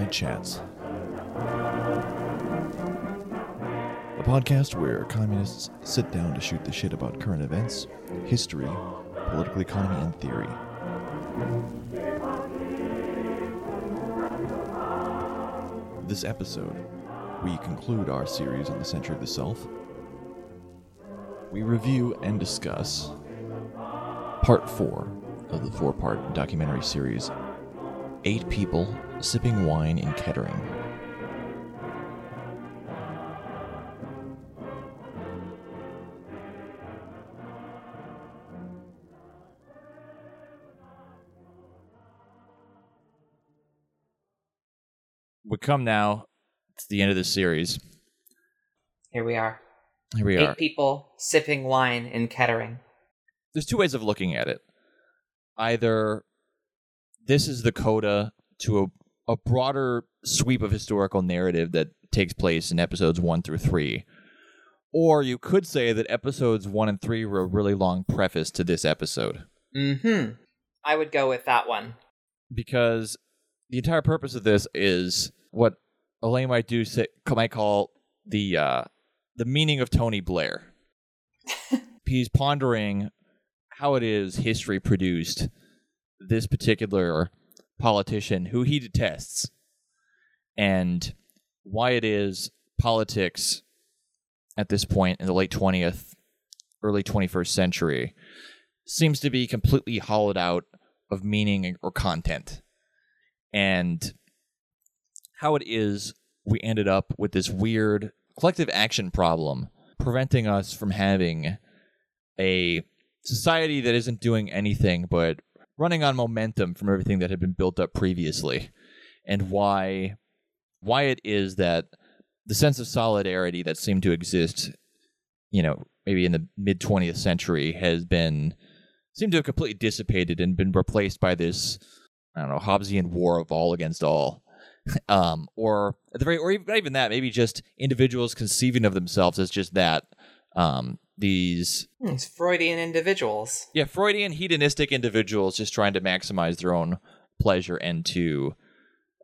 Side Chats, a podcast where communists sit down to shoot the shit about current events, history, political economy, and theory. This episode, we conclude our series on the century of the self. We review and discuss part four of the four part documentary series Eight People Sipping Wine in Kettering. We come now to the end of the series. Here we are. Here we Eight are. people sipping wine in Kettering. There's two ways of looking at it. Either this is the coda to a, a broader sweep of historical narrative that takes place in episodes one through three. Or you could say that episodes one and three were a really long preface to this episode. Mm-hmm. I would go with that one. because the entire purpose of this is what Elaine might do say, might call the uh, the meaning of Tony Blair. He's pondering how it is history produced this particular politician who he detests, and why it is politics at this point in the late twentieth, early twenty first century seems to be completely hollowed out of meaning or content. And how it is we ended up with this weird collective action problem preventing us from having a society that isn't doing anything but running on momentum from everything that had been built up previously and why why it is that the sense of solidarity that seemed to exist you know maybe in the mid 20th century has been seemed to have completely dissipated and been replaced by this I don't know Hobbesian war of all against all, um, or at the very, or even, even that, maybe just individuals conceiving of themselves as just that. Um, these Hmm, Freudian individuals. yeah Freudian hedonistic individuals just trying to maximize their own pleasure and to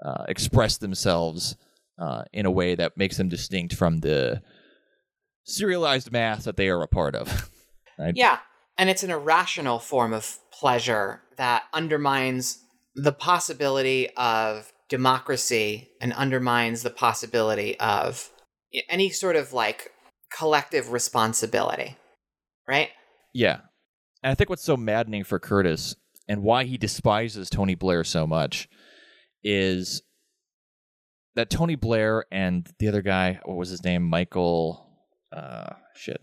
uh, express themselves uh, in a way that makes them distinct from the serialized mass that they are a part of. Right? Yeah, and it's an irrational form of pleasure that undermines the possibility of democracy and undermines the possibility of any sort of like collective responsibility. Right? Yeah. And I think what's so maddening for Curtis and why he despises Tony Blair so much is that Tony Blair and the other guy, what was his name? Michael uh shit.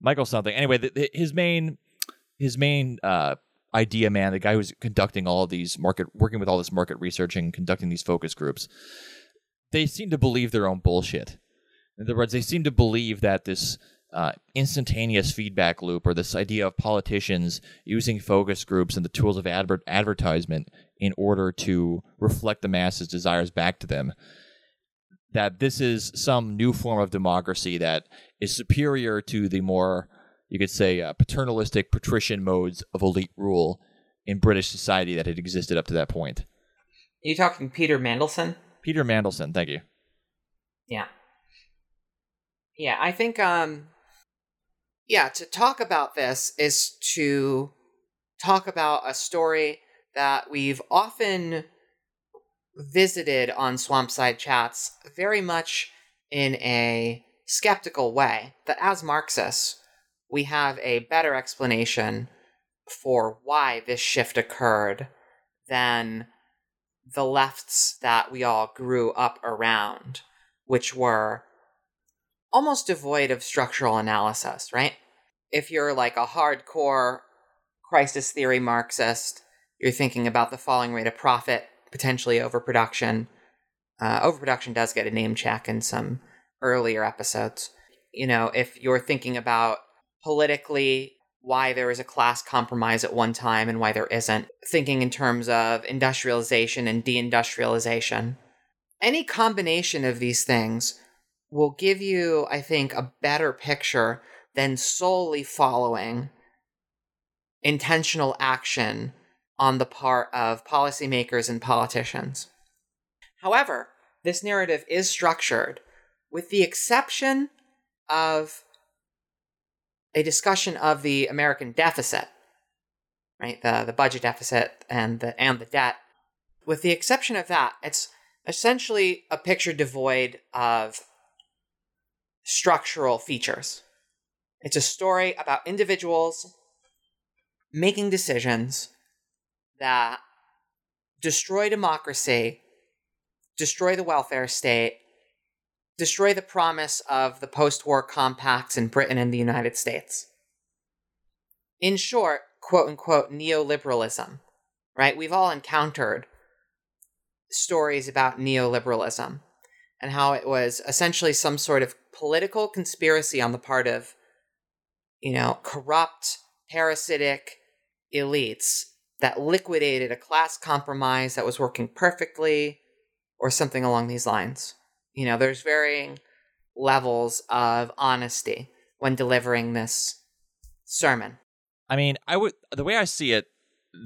Michael something. Anyway, the, the- his main his main uh idea man, the guy who's conducting all these market working with all this market research and conducting these focus groups, they seem to believe their own bullshit. In other words, they seem to believe that this uh, instantaneous feedback loop or this idea of politicians using focus groups and the tools of adver- advertisement in order to reflect the masses' desires back to them. That this is some new form of democracy that is superior to the more, you could say, uh, paternalistic patrician modes of elite rule in British society that had existed up to that point. Are you talking Peter Mandelson? Peter Mandelson, thank you. Yeah. Yeah, I think um yeah, to talk about this is to talk about a story that we've often visited on Swampside Chats very much in a skeptical way. That as Marxists, we have a better explanation for why this shift occurred than the lefts that we all grew up around, which were almost devoid of structural analysis, right? If you're like a hardcore crisis theory Marxist, you're thinking about the falling rate of profit, potentially overproduction. Uh, overproduction does get a name check in some earlier episodes. You know, if you're thinking about politically why there is a class compromise at one time and why there isn't, thinking in terms of industrialization and deindustrialization. Any combination of these things will give you, I think, a better picture than solely following intentional action on the part of policymakers and politicians. However, this narrative is structured with the exception of a discussion of the American deficit, right? The the budget deficit and the and the debt. With the exception of that, it's essentially a picture devoid of structural features. It's a story about individuals making decisions that destroy democracy, destroy the welfare state, destroy the promise of the post war compacts in Britain and the United States. In short, quote unquote, neoliberalism, right? We've all encountered stories about neoliberalism and how it was essentially some sort of political conspiracy on the part of, you know, corrupt, parasitic elites that liquidated a class compromise that was working perfectly or something along these lines. You know, there's varying levels of honesty when delivering this sermon. I mean, I would the way I see it,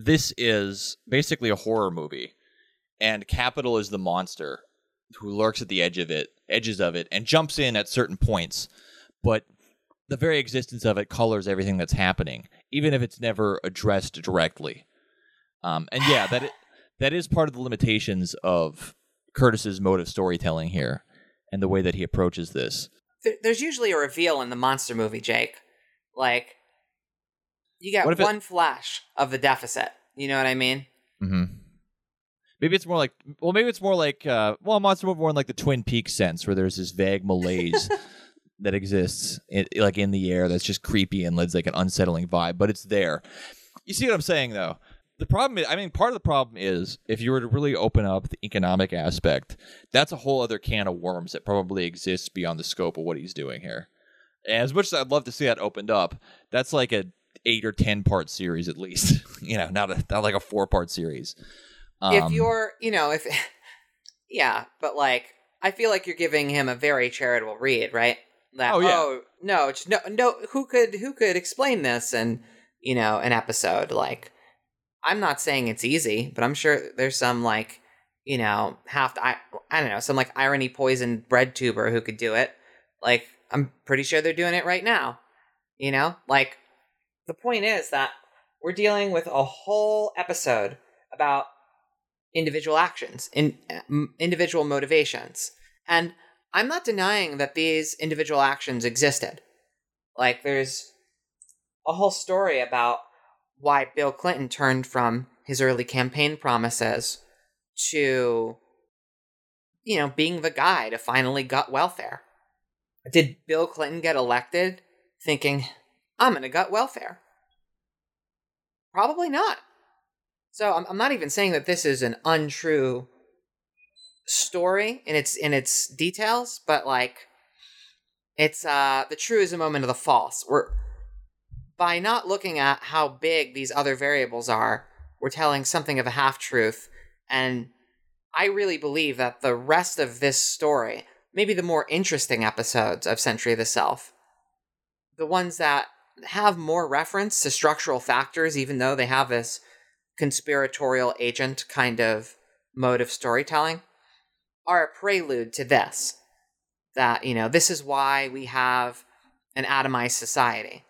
this is basically a horror movie, and Capital is the monster who lurks at the edge of it, edges of it, and jumps in at certain points. But the very existence of it colors everything that's happening, even if it's never addressed directly. Um, and yeah, that it, that is part of the limitations of Curtis's mode of storytelling here and the way that he approaches this. There's usually a reveal in the monster movie, Jake. Like, you get one it... flash of the deficit. You know what I mean? Mm-hmm. Maybe it's more like, well, maybe it's more like, uh, well, monster movie more in like the Twin Peaks sense, where there's this vague malaise that exists, in, like in the air, that's just creepy and leads like an unsettling vibe, but it's there. You see what I'm saying, though? The problem is, I mean, part of the problem is if you were to really open up the economic aspect, that's a whole other can of worms that probably exists beyond the scope of what he's doing here. And as much as I'd love to see that opened up, that's like a eight or ten part series at least. you know, not a not like a four part series. Um, if you're, you know, if yeah, but like I feel like you're giving him a very charitable read, right? That oh, yeah. oh no, no, no, who could who could explain this and you know an episode like I'm not saying it's easy, but I'm sure there's some like, you know, half I I don't know, some like irony poisoned bread tuber who could do it. Like I'm pretty sure they're doing it right now. You know? Like the point is that we're dealing with a whole episode about individual actions, in individual motivations. And I'm not denying that these individual actions existed. Like there's a whole story about why Bill Clinton turned from his early campaign promises to, you know, being the guy to finally gut welfare. Did Bill Clinton get elected thinking, I'm going to gut welfare? Probably not. So I'm, I'm not even saying that this is an untrue story in its in its details, but like it's uh the true is a moment of the false. We're by not looking at how big these other variables are, we're telling something of a half truth. And I really believe that the rest of this story, maybe the more interesting episodes of Century of the Self, the ones that have more reference to structural factors, even though they have this conspiratorial agent kind of mode of storytelling, are a prelude to this. That, you know, this is why we have an atomized society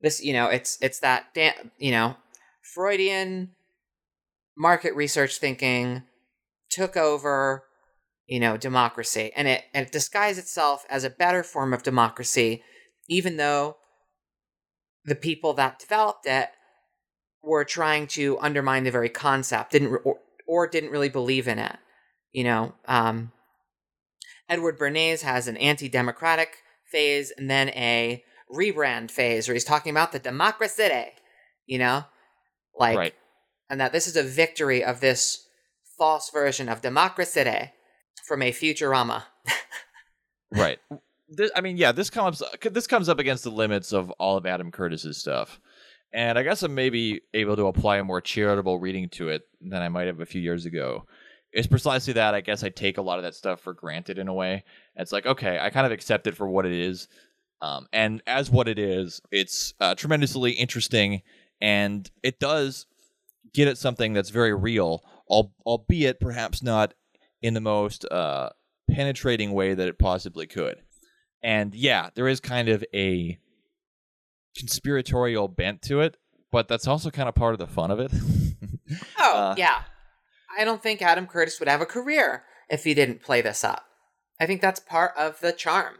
this you know it's it's that you know freudian market research thinking took over you know democracy and it and it disguised itself as a better form of democracy even though the people that developed it were trying to undermine the very concept didn't or, or didn't really believe in it you know um, edward bernays has an anti-democratic phase and then a rebrand phase where he's talking about the democracy, you know? Like, right. and that this is a victory of this false version of democracy from a Futurama. right. This, I mean, yeah, this comes this comes up against the limits of all of Adam Curtis's stuff. And I guess I'm maybe able to apply a more charitable reading to it than I might have a few years ago. It's precisely that I guess I take a lot of that stuff for granted in a way. It's like, okay, I kind of accept it for what it is. Um, and as what it is, it's uh, tremendously interesting, and it does get at something that's very real, albeit perhaps not in the most uh, penetrating way that it possibly could. And yeah, there is kind of a conspiratorial bent to it, but that's also kind of part of the fun of it. Oh, Uh, yeah. I don't think Adam Curtis would have a career if he didn't play this up. I think that's part of the charm.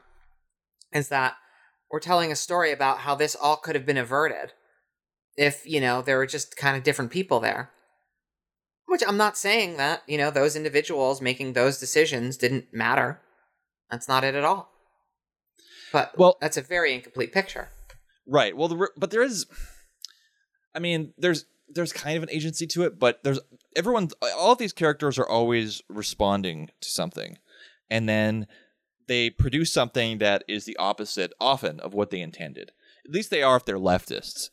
Is that we're telling a story about how this all could have been averted if, you know, there were just kind of different people there. Which I'm not saying that, you know, those individuals making those decisions didn't matter. That's not it at all. But Well- that's a very incomplete picture. Right. Well, the, but there is. I mean, there's there's kind of an agency to it, but there's everyone. All of these characters are always responding to something, and then they produce something that is the opposite, often, of what they intended. At least they are if they're leftists,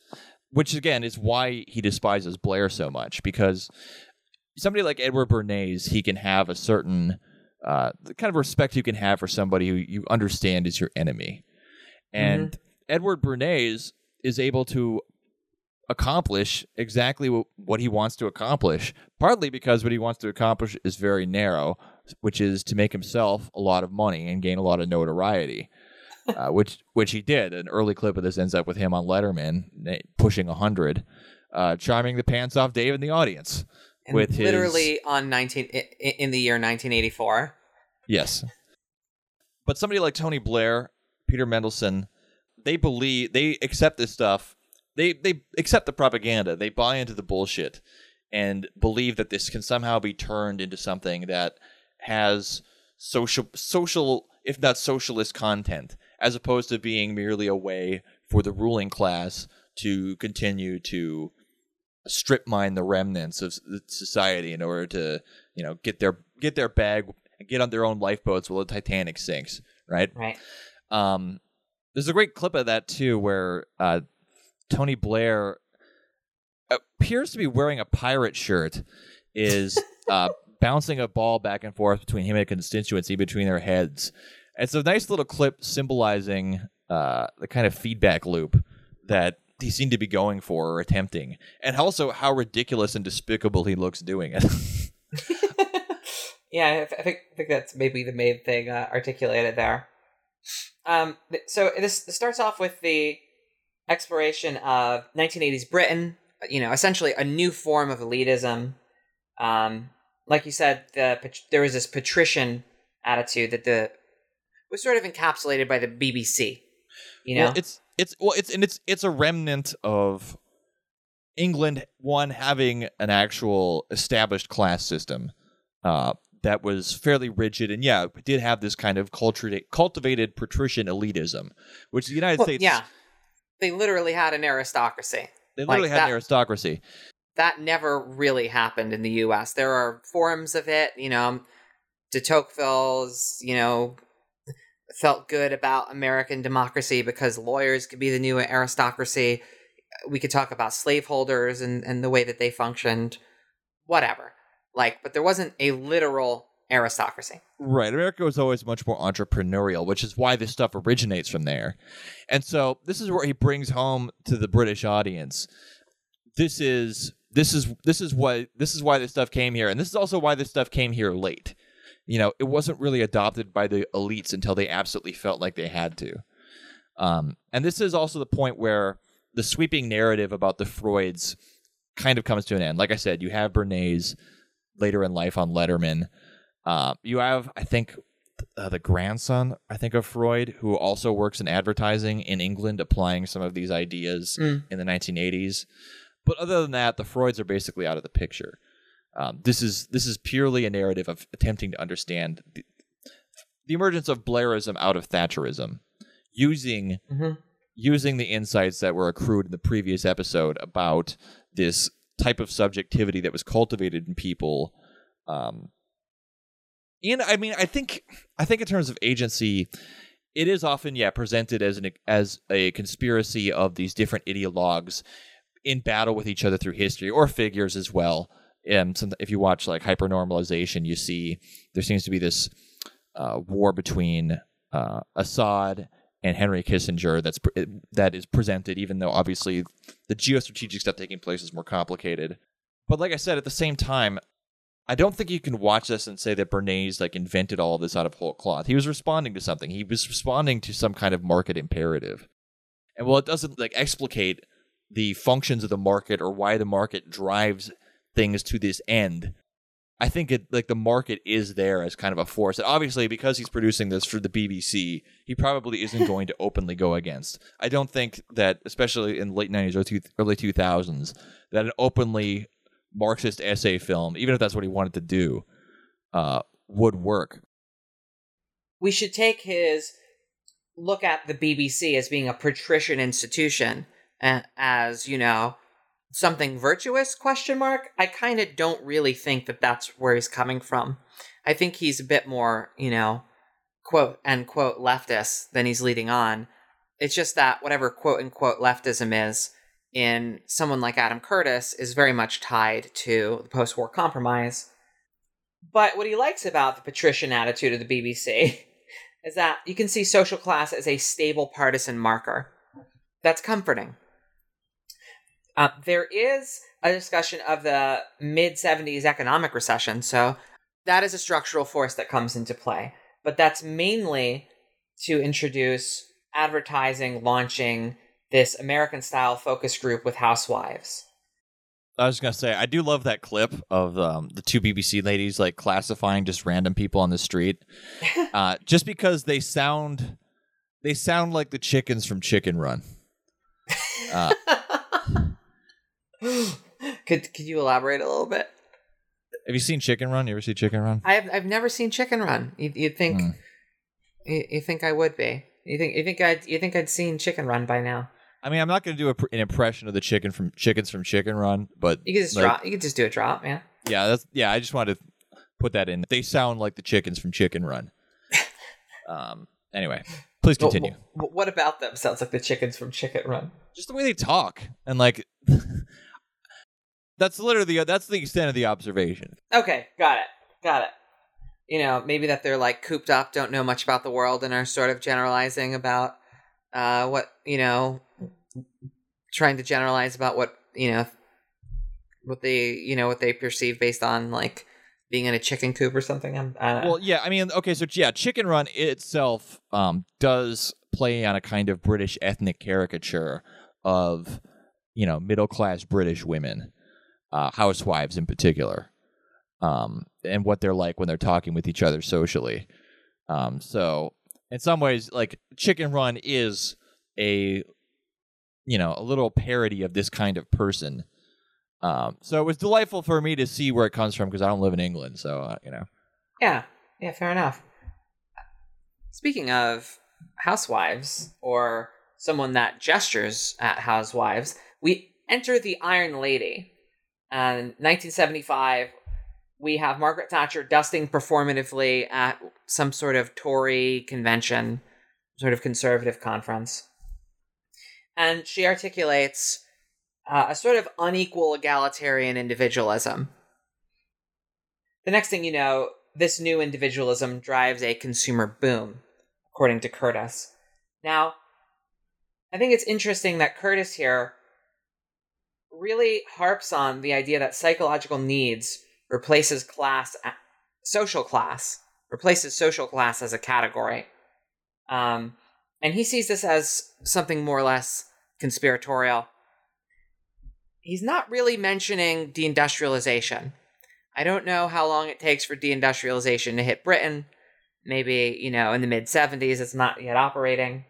which again is why he despises Blair so much because somebody like Edward Bernays, he can have a certain uh, the kind of respect you can have for somebody who you understand is your enemy, and Edward Bernays is able to accomplish exactly what, what he wants to accomplish, partly because what he wants to accomplish is very narrow, which is to make himself a lot of money and gain a lot of notoriety. uh, which which he did. An early clip of this ends up with him on Letterman, pushing hundred, uh, charming the pants off Dave in the audience. And With his- literally on 19 i- i- in the year 1984. Yes. But somebody like Tony Blair, Peter Mandelson, they believe they accept this stuff. They they accept the propaganda. They buy into the bullshit and believe that this can somehow be turned into something that has social social if not socialist content as opposed to being merely a way for the ruling class to continue to strip mine the remnants of society in order to you know get their get their bag and get on their own lifeboats while the Titanic sinks, right? Right. Um, there's a great clip of that too, where uh, Tony Blair appears to be wearing a pirate shirt, is uh, bouncing a ball back and forth between him and a constituency between their heads. It's a nice little clip symbolizing uh, the kind of feedback loop that he seemed to be going for or attempting, and also how ridiculous and despicable he looks doing it. yeah, I, think I think that's maybe the main thing uh, articulated there. Um, so this, this starts off with the exploration of 1980s Britain. You know, essentially a new form of elitism. Um, like you said, the there was this patrician attitude that the was sort of encapsulated by the BBC. You know, Well, it's it's well, it's and it's it's a remnant of England one having an actual established class system uh, that was fairly rigid, and yeah, did have this kind of cultured, cultivated patrician elitism, which the United Well, States, yeah, they literally had an aristocracy. they literally like had that. an aristocracy. that never really happened in the US. There are forms of it, you know, de Tocqueville's, you know, felt good about American democracy because lawyers could be the new aristocracy. We could talk about slaveholders and, and the way that they functioned. Whatever. Like, but there wasn't a literal aristocracy. Right. America was always much more entrepreneurial, which is why this stuff originates from there. And so this is where he brings home to the British audience. This is this is this is why this is why this stuff came here, and this is also why this stuff came here late. You know, it wasn't really adopted by the elites until they absolutely felt like they had to. Um, and this is also the point where the sweeping narrative about the Freuds kind of comes to an end. Like I said, you have Bernays later in life on Letterman. Uh, you have, I think, uh, the grandson, I think, of Freud, who also works in advertising in England, applying some of these ideas Mm. in the 1980s. But other than that, the Freuds are basically out of the picture. Um, this is this is purely a narrative of attempting to understand the, the emergence of Blairism out of Thatcherism, using Mm-hmm. using the insights that were accrued in the previous episode about this type of subjectivity that was cultivated in people. Um, and I mean, I think I think in terms of agency, it is often yeah presented as an as a conspiracy of these different ideologues in battle with each other through history or figures as well. And some, if you watch like hypernormalization, you see there seems to be this uh, war between uh, Assad and Henry Kissinger that's that is presented, even though obviously the geostrategic stuff taking place is more complicated. But like I said, at the same time, I don't think you can watch this and say that Bernays like invented all of this out of whole cloth. He was responding to something. He was responding to some kind of market imperative. And while it doesn't like explicate the functions of the market or why the market drives things to this end, I think it like the market is there as kind of a force. And obviously, because he's producing this for the BBC, he probably isn't going to openly go against. I don't think that, especially in late '90s or two, early 2000s, that an openly Marxist essay film, even if that's what he wanted to do, uh, would work. We should take his look at the BBC as being a patrician institution, as you know something virtuous question mark i kind of don't really think that that's where he's coming from. I think he's a bit more you know quote unquote leftist than he's leading on. It's just that whatever quote unquote leftism is in someone like adam curtis is very much tied to the post-war compromise. But what he likes about the patrician attitude of the bbc is that you can see social class as a stable partisan marker. That's comforting uh, there is a discussion of the mid 70s economic recession, so that is a structural force that comes into play. But that's mainly to introduce advertising launching this American style focus group with housewives. I was gonna say I do love that clip of um, the two BBC ladies like classifying just random people on the street, uh, just because they sound they sound like the chickens from Chicken Run. Uh, could could you elaborate a little bit? Have you seen Chicken Run? You ever see Chicken Run? I've I've never seen Chicken Run. You would think mm. you, you, think I would be. You think you think I'd you think I'd seen Chicken Run by now? I mean, I'm not going to do a, an impression of the chicken from chickens from Chicken Run, but you could just like, drop. You could just do a drop, yeah. Yeah, that's yeah. I just wanted to put that in. They sound like the chickens from Chicken Run. um. Anyway, please continue. what about them sounds like the chickens from Chicken Run? Just the way they talk and like That's literally that's the extent of the observation. Okay, got it, got it. You know, maybe that they're like cooped up, don't know much about the world, and are sort of generalizing about uh, what you know, trying to generalize about what you know, what they you know what they perceive based on like being in a chicken coop or something. I'm, well, yeah, I mean, okay, so yeah, Chicken Run itself um, does play on a kind of British ethnic caricature of you know middle class British women uh, housewives in particular, um, and what they're like when they're talking with each other socially. Um, so in some ways, like Chicken Run is a you know a little parody of this kind of person. Um, so it was delightful for me to see where it comes from because I don't live in England, so uh, you know. Yeah, yeah, fair enough. Speaking of housewives or someone that gestures at housewives, we enter the Iron Lady, and 1975, we have Margaret Thatcher dusting performatively at some sort of Tory convention, sort of conservative conference. And she articulates uh, a sort of unequal egalitarian individualism. The next thing you know, this new individualism drives a consumer boom, according to Curtis. Now, I think it's interesting that Curtis here really harps on the idea that psychological needs replaces class, social class, replaces social class as a category. Um, and he sees this as something more or less conspiratorial. He's not really mentioning deindustrialization. I don't know how long it takes for deindustrialization to hit Britain. Maybe, you know, in the mid 70s, it's not yet operating.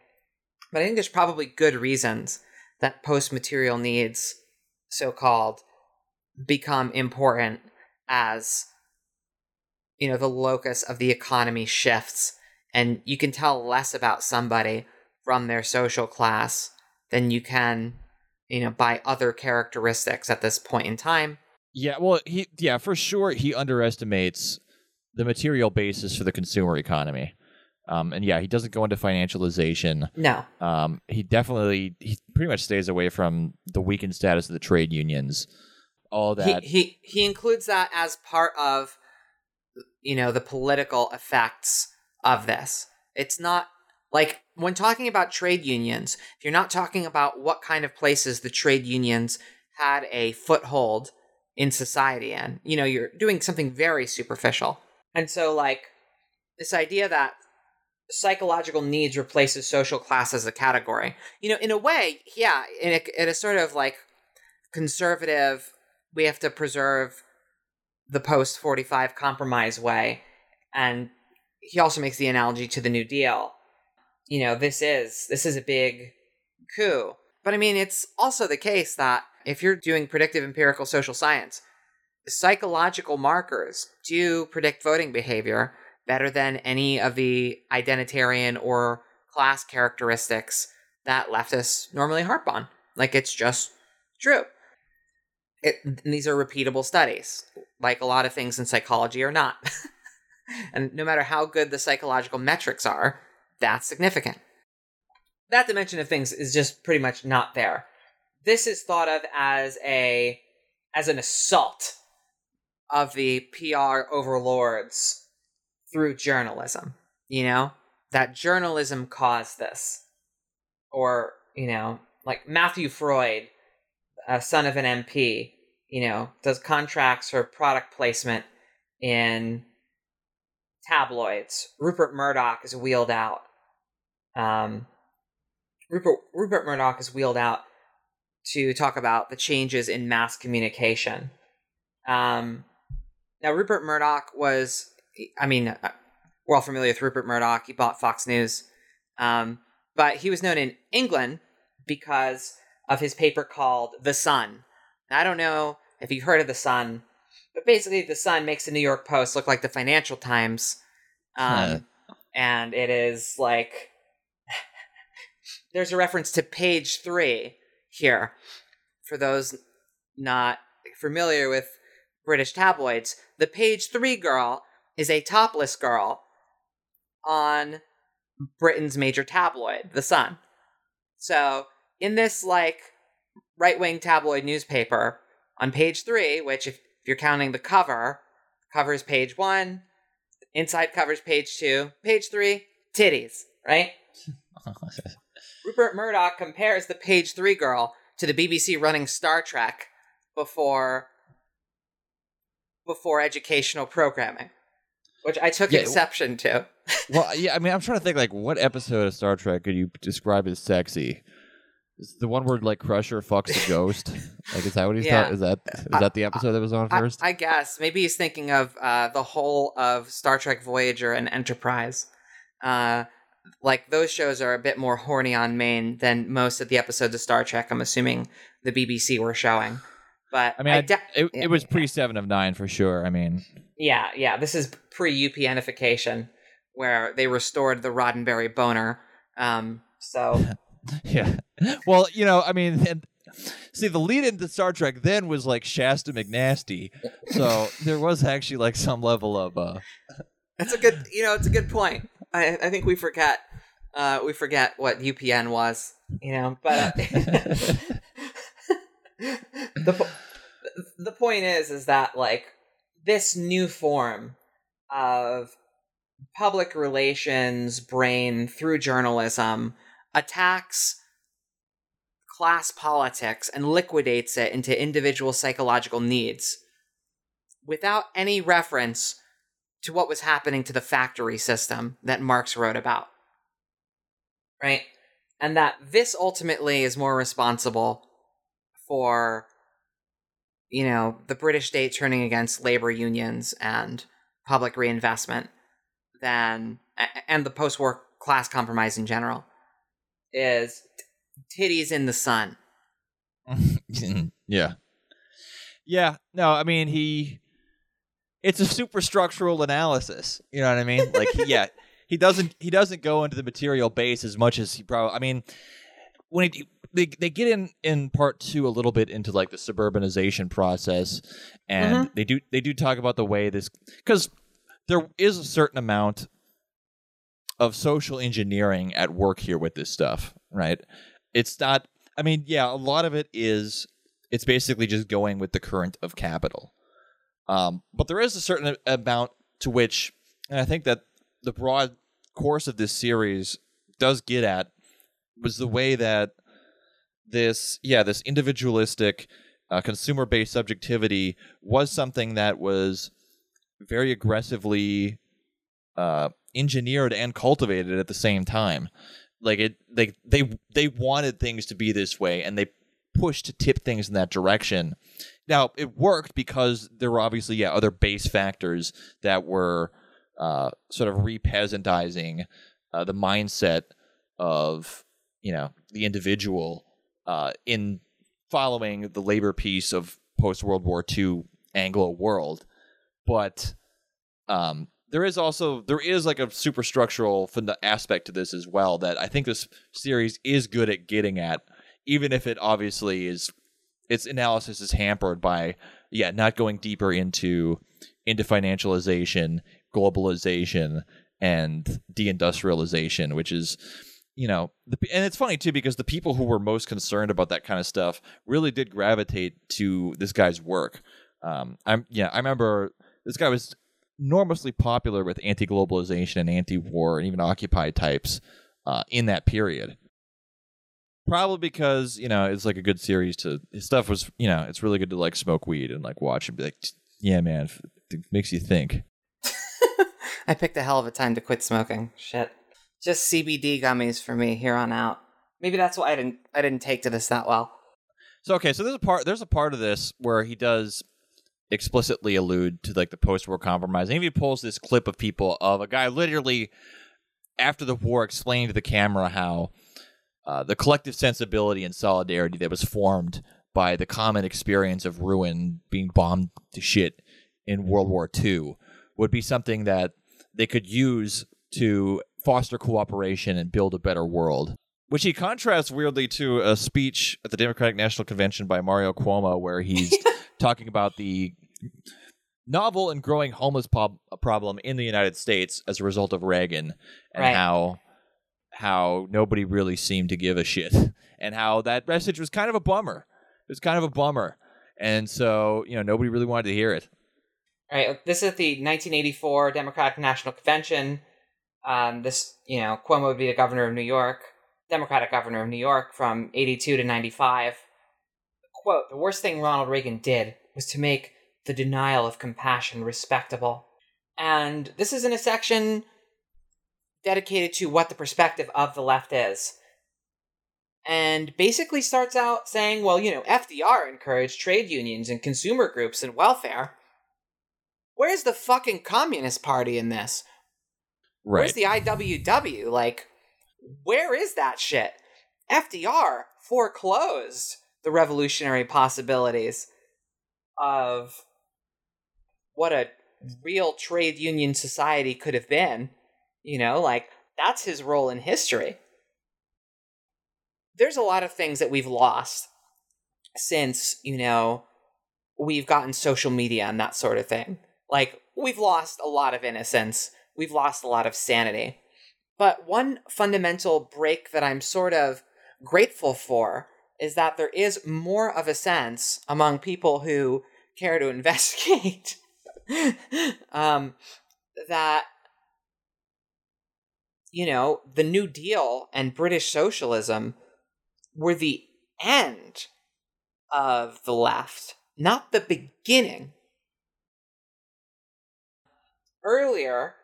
But I think there's probably good reasons that post material needs so called become important as you know the locus of the economy shifts and you can tell less about somebody from their social class than you can you know by other characteristics at this point in time. Yeah well he yeah for sure he underestimates the material basis for the consumer economy um, and yeah, he doesn't go into financialization. No. Um, he definitely he pretty much stays away from the weakened status of the trade unions. All that he he, he includes that as part of you know the political effects of this. It's not like when talking about trade unions, if you're not talking about what kind of places the trade unions had a foothold in society in. You know, you're doing something very superficial. And so, like, this idea that psychological needs replaces social class as a category, you know, in a way, yeah, in a, in a sort of like conservative, we have to preserve the post 45 compromise way. And he also makes the analogy to the New Deal. You know, this is this is a big coup. But I mean, it's also the case that if you're doing predictive empirical social science, psychological markers do predict voting behavior better than any of the identitarian or class characteristics that leftists normally harp on. Like it's just true. It, these are repeatable studies, like a lot of things in psychology are not. and no matter how good the psychological metrics are, that's significant. That dimension of things is just pretty much not there. This is thought of as a as an assault of the PR overlords through journalism. You know that journalism caused this, or you know, like Matthew Freud, a son of an MP, you know, does contracts for product placement in tabloids. Rupert Murdoch is wheeled out. Um, Rupert Rupert Murdoch is wheeled out to talk about the changes in mass communication. Um, now, Rupert Murdoch was, I mean, uh, we're all familiar with Rupert Murdoch. He bought Fox News. Um, but he was known in England because of his paper called The Sun. Now, I don't know if you've heard of The Sun, but basically, The Sun makes the New York Post look like the Financial Times. Um, and it is like there's a reference to page three here for those not familiar with British tabloids. The page three girl is a topless girl on Britain's major tabloid, The Sun. So, in this like right wing tabloid newspaper, on page three, which if, if you're counting the cover, covers page one, inside covers page two, page three, titties, right? Rupert Murdoch compares the page three girl to the BBC running Star Trek before before educational programming, which I took Yeah, exception to. well, yeah, I mean, I'm trying to think like what episode of Star Trek could you describe as sexy? Is the one where like Crusher fucks a ghost? like, is that what he's Yeah. talking? Is that is that the episode that was on I, first? I guess maybe he's thinking of uh, the whole of Star Trek Voyager and Enterprise. Uh, like those shows are a bit more horny on main than most of the episodes of Star Trek. I'm assuming the BBC were showing, but I mean, I de- it, yeah, it was pre Seven of Nine for sure. I mean, yeah, yeah. This is pre UPNification, where they restored the Roddenberry boner. Um, so yeah. Well, you know, I mean, and, see, the lead into Star Trek then was like Shasta McNasty, so there was actually like some level of uh, That's a good, you know, it's a good point. I, I think we forget, uh, we forget what UPN was, you know. But uh, the po- the point is, is that like this new form of public relations brain through journalism attacks class politics and liquidates it into individual psychological needs without any reference to what was happening to the factory system that Marx wrote about. Right? And that this ultimately is more responsible for, you know, the British state turning against labor unions and public reinvestment than, and the post war class compromise in general, is t- titties in the sun. yeah, yeah. No, I mean he. It's a superstructural analysis. You know what I mean? Like, yeah, he doesn't he doesn't go into the material base as much as he probably. I mean, when he, they they get in in part two a little bit into like the suburbanization process, and they do they do talk about the way this because there is a certain amount of social engineering at work here with this stuff, right? It's not. I mean, yeah, a lot of it is. It's basically just going with the current of capital. Um, but there is a certain amount to which, and I think that the broad course of this series does get at was the way that this, yeah, this individualistic uh, consumer based subjectivity was something that was very aggressively uh, engineered and cultivated at the same time. Like it, they they they wanted things to be this way, and they pushed to tip things in that direction. Now it worked because there were obviously yeah other base factors that were uh, sort of repeasantizing uh, the mindset of you know the individual uh, in following the labor peace of post World War II Anglo world, but um, there is also there is like a superstructural aspect to this as well that I think this series is good at getting at, even if it obviously is its analysis is hampered by yeah not going deeper into into financialization, globalization, and deindustrialization, which is you know, the, and it's funny too because the people who were most concerned about that kind of stuff really did gravitate to this guy's work. Um, I'm yeah, I remember this guy was enormously popular with anti-globalization and anti-war and even occupy types uh, in that period. Probably because you know it's like a good series to his stuff was you know it's really good to like smoke weed and like watch and be like yeah man it makes you think. I picked a hell of a time to quit smoking. Shit just CBD gummies for me here on out. Maybe that's why I didn't I didn't take to this that well. So okay, so there's a part there's a part of this where he does explicitly allude to like the post-war compromise. And he pulls this clip of people of a guy literally after the war explaining to the camera how uh, the collective sensibility and solidarity that was formed by the common experience of ruin being bombed to shit in World War II would be something that they could use to foster cooperation and build a better world. Which he contrasts weirdly to a speech at the Democratic National Convention by Mario Cuomo, where he's talking about the novel and growing homeless po- problem in the United States as a result of Reagan, and right. how how nobody really seemed to give a shit, and how that message was kind of a bummer. It was kind of a bummer, and so you know nobody really wanted to hear it. All right, this is the 1984 Democratic National Convention. Um, this, you know, Cuomo would be the governor of New York, Democratic governor of New York from 82 to 95. Quote, the worst thing Ronald Reagan did was to make the denial of compassion respectable. And this is in a section dedicated to what the perspective of the left is. And basically starts out saying, well, you know, FDR encouraged trade unions and consumer groups and welfare. Where's the fucking Communist Party in this? Right. Where's the IWW? Like, where is that shit? FDR foreclosed the revolutionary possibilities of what a real trade union society could have been. You know, like, that's his role in history. There's a lot of things that we've lost since, you know, we've gotten social media and that sort of thing. Like, we've lost a lot of innocence we've lost a lot of sanity. But one fundamental break that I'm sort of grateful for is that there is more of a sense among people who care to investigate um, that you know the new deal and british socialism were the end of the left not the beginning earlier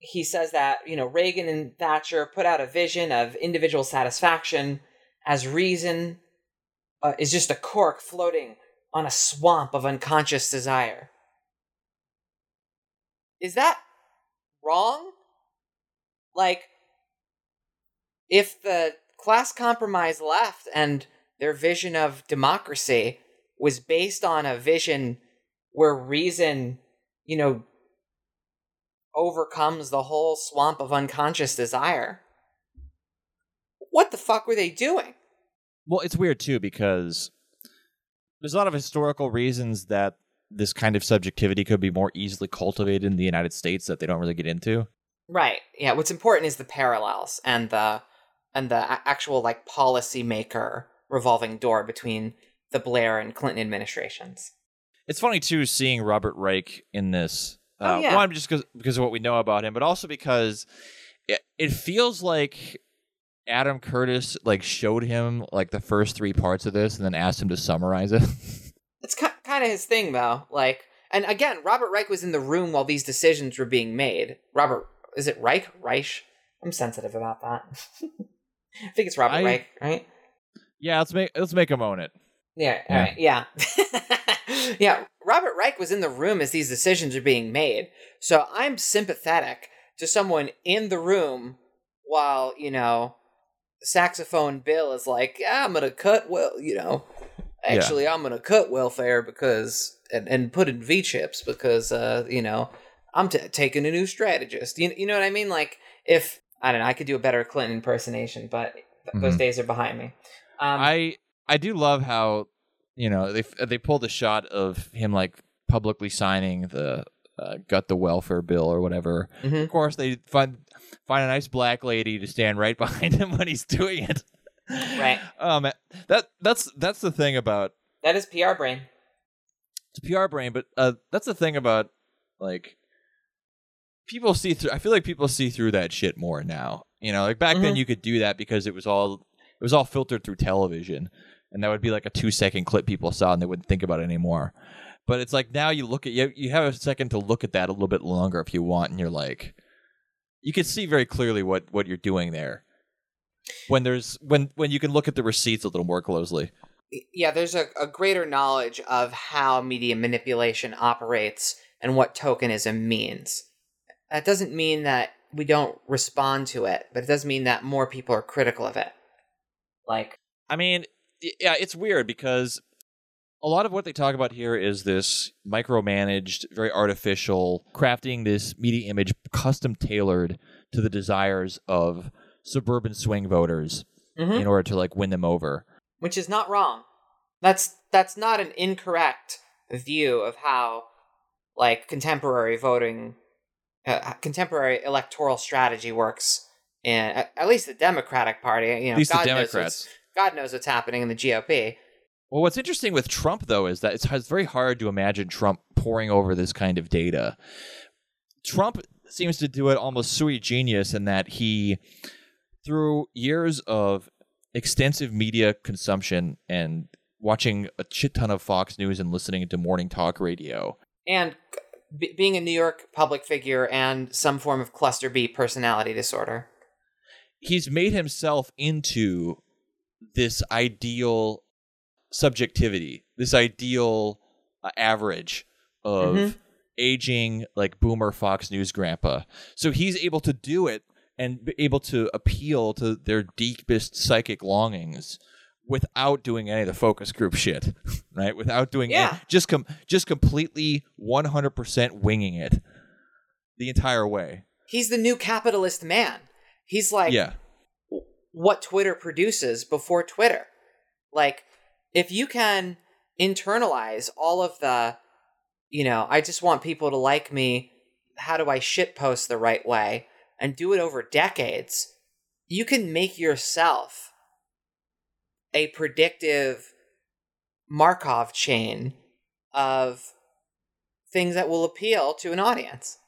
he says that you know Reagan and Thatcher put out a vision of individual satisfaction as reason uh, is just a cork floating on a swamp of unconscious desire. Is that wrong? Like, if the class compromise left and their vision of democracy was based on a vision where reason, you know, overcomes the whole swamp of unconscious desire. What the fuck were they doing? Well, it's weird too because there's a lot of historical reasons that this kind of subjectivity could be more easily cultivated in the United States that they don't really get into. Right. Yeah, what's important is the parallels and the and the actual like policy maker revolving door between the Blair and Clinton administrations. It's funny too seeing Robert Reich in this Oh, uh, yeah. One, just because because of what we know about him, but also because it, it feels like Adam Curtis like showed him like the first three parts of this and then asked him to summarize it. It's kind of his thing, though. Like, and again, Robert Reich was in the room while these decisions were being made. Robert, is it Reich? Reich? I'm sensitive about that. I think it's Robert I- Reich, right? yeah, let's make let's make him own it. Yeah, Yeah. alright, yeah. yeah, Robert Reich was in the room as these decisions are being made. So I'm sympathetic to someone in the room while, you know, saxophone Bill is like, yeah, I'm going to cut, well, you know, actually, I'm going to cut welfare because, and, and put in V chips because, uh, you know, I'm t- taking a new strategist. You, you know what I mean? Like, if, I don't know, I could do a better Clinton impersonation, but th- those days are behind me. Um, I I do love how you know they they pulled a shot of him like publicly signing the uh, gut the welfare bill or whatever. mhm. Of course, they find find a nice black lady to stand right behind him when he's doing it. Right. Um. That that's that's the thing about That is PR brain. it's PR brain, but uh, that's the thing about like people see through. I feel like people see through that shit more now. You know, like back then Mhm. you could do that because it was all it was all filtered through television, and that would be like a two second clip people saw and they wouldn't think about it anymore. But it's like now you look at you you have a second to look at that a little bit longer if you want, and you're like, you can see very clearly what what you're doing there. When there's when when you can look at the receipts a little more closely. Yeah, there's a, a greater knowledge of how media manipulation operates and what tokenism means. That doesn't mean that we don't respond to it, but it does mean that more people are critical of it. Like, I mean, y- yeah, it's weird because a lot of what they talk about here is this micromanaged, very artificial, crafting this media image custom tailored to the desires of suburban swing voters Mhm. in order to like win them over. which is not wrong. That's that's not an incorrect view of how like contemporary voting uh, contemporary electoral strategy works in at, at least the Democratic Party, you know, At least God the knows Democrats. God knows what's happening in the GOP. Well, what's interesting with Trump though is that it's, it's very hard to imagine Trump poring over this kind of data. Trump seems to do it almost sui genius in that he, through years of extensive media consumption and watching a shit ton of Fox News and listening to morning talk radio, and b- being a New York public figure and some form of cluster B personality disorder. he's made himself into this ideal subjectivity, this ideal uh, average of Mhm. aging like boomer Fox News grandpa. So he's able to do it and be able to appeal to their deepest psychic longings without doing any of the focus group shit, right? Without doing any- just com- just completely 100% winging it the entire way. He's the new capitalist man. He's like yeah. What Twitter produces before Twitter. Like, if you can internalize all of the, you know, I just want people to like me, how do I shitpost the right way, and do it over decades, you can make yourself a predictive Markov chain of things that will appeal to an audience,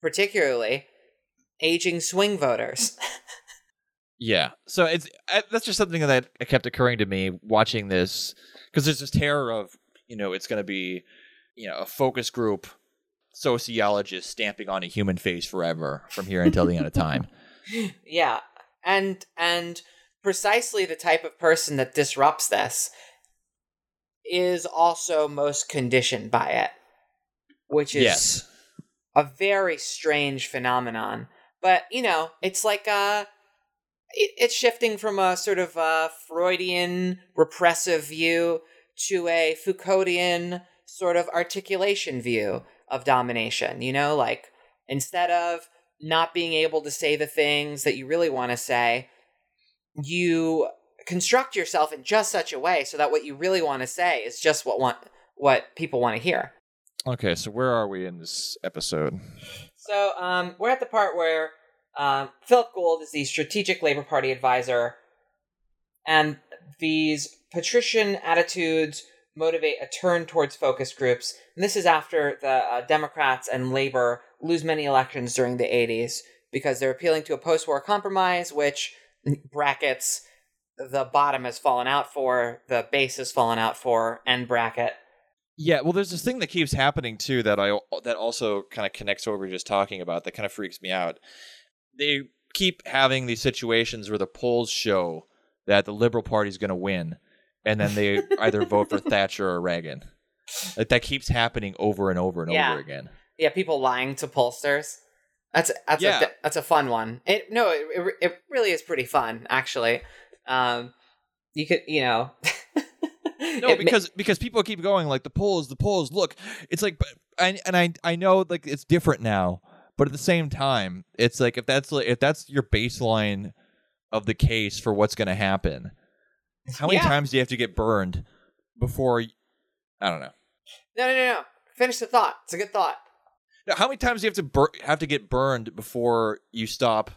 particularly aging swing voters. Yeah. So it's I, that's just something that kept occurring to me watching this because there's this terror of you know it's going to be you know a focus group sociologist stamping on a human face forever from here until the end of time. yeah and and precisely the type of person that disrupts this is also most conditioned by it which is yes. a very strange phenomenon but you know it's like uh it, it's shifting from a sort of uh freudian repressive view to a foucauldian sort of articulation view of domination you know like instead of not being able to say the things that you really want to say you construct yourself in just such a way so that what you really want to say is just what want what people want to hear Okay. So where are we in this episode? So um, we're at the part where um, Philip Gould is the strategic Labor Party advisor, and these patrician attitudes motivate a turn towards focus groups. And this is after the uh, Democrats and Labor lose many elections during the 80s because they're appealing to a post war compromise, which brackets the bottom has fallen out for, the base has fallen out for, end bracket. Yeah, well, there's this thing that keeps happening too that I that also kind of connects to what we are just talking about. That kind of freaks me out. They keep having these situations where the polls show that the Liberal Party is going to win, and then they either vote for Thatcher or Reagan. Like that keeps happening over and over and Yeah. over again. Yeah, people lying to pollsters. That's that's Yeah. a that's a fun one. It no, it it, it really is pretty fun actually. Um, you could you know. No, because because people keep going like the polls, the polls. Look, it's like, and I I know like it's different now, but at the same time, it's like if that's like, if that's your baseline of the case for what's going to happen, how many Yeah. times do you have to get burned before? I don't know. no no no no. Finish the thought. It's a good thought. Now, how many times do you have to bur- have to get burned before you stop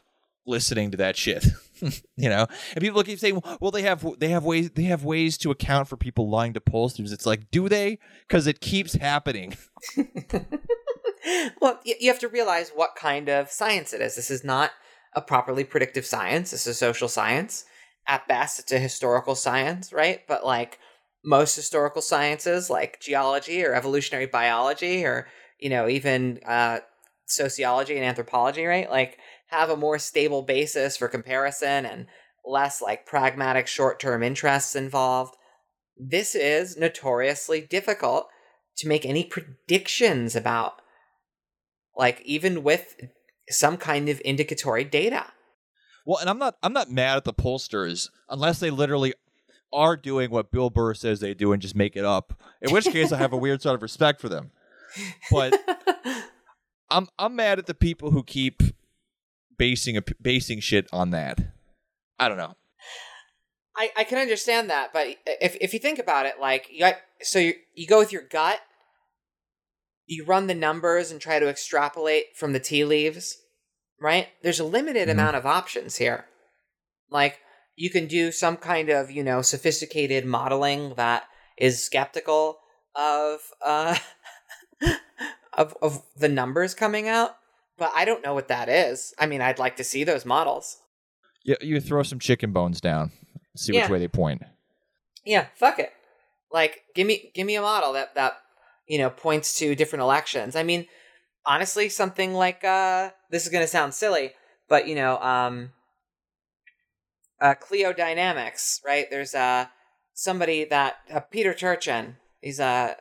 listening to that shit? you know, and people keep saying, "Well, they have they have ways they have ways to account for people lying to pollsters." It's like, do they? Because it keeps happening. well, you have to realize what kind of science it is. This is not a properly predictive science. This is social science. At best, it's a historical science, right? But like most historical sciences, like geology or evolutionary biology, or you know, even uh, sociology and anthropology, right? Like have a more stable basis for comparison and less like pragmatic short-term interests involved. This is notoriously difficult to make any predictions about like even with some kind of indicatory data Well, and I'm not I'm not mad at the pollsters unless they literally are doing what Bill Burr says they do and just make it up. In which case, I have a weird sort of respect for them. But I'm I'm mad at the people who keep basing a, basing shit on that. I don't know. I, I can understand that but if, if you think about it like you got, so you, you go with your gut you run the numbers and try to extrapolate from the tea leaves right there's a limited Mhm. amount of options here like you can do some kind of you know sophisticated modeling that is skeptical of uh of of the numbers coming out but i don't know what that is i mean i'd like to see those models Yeah, you throw some chicken bones down, see which way they point. Yeah, fuck it. Like, give me give me a model that that you know points to different elections. I mean, honestly, something like uh, this is gonna sound silly, but you know, um, uh, Cliodynamics, right? There's uh somebody that uh, Peter Turchin. He's uh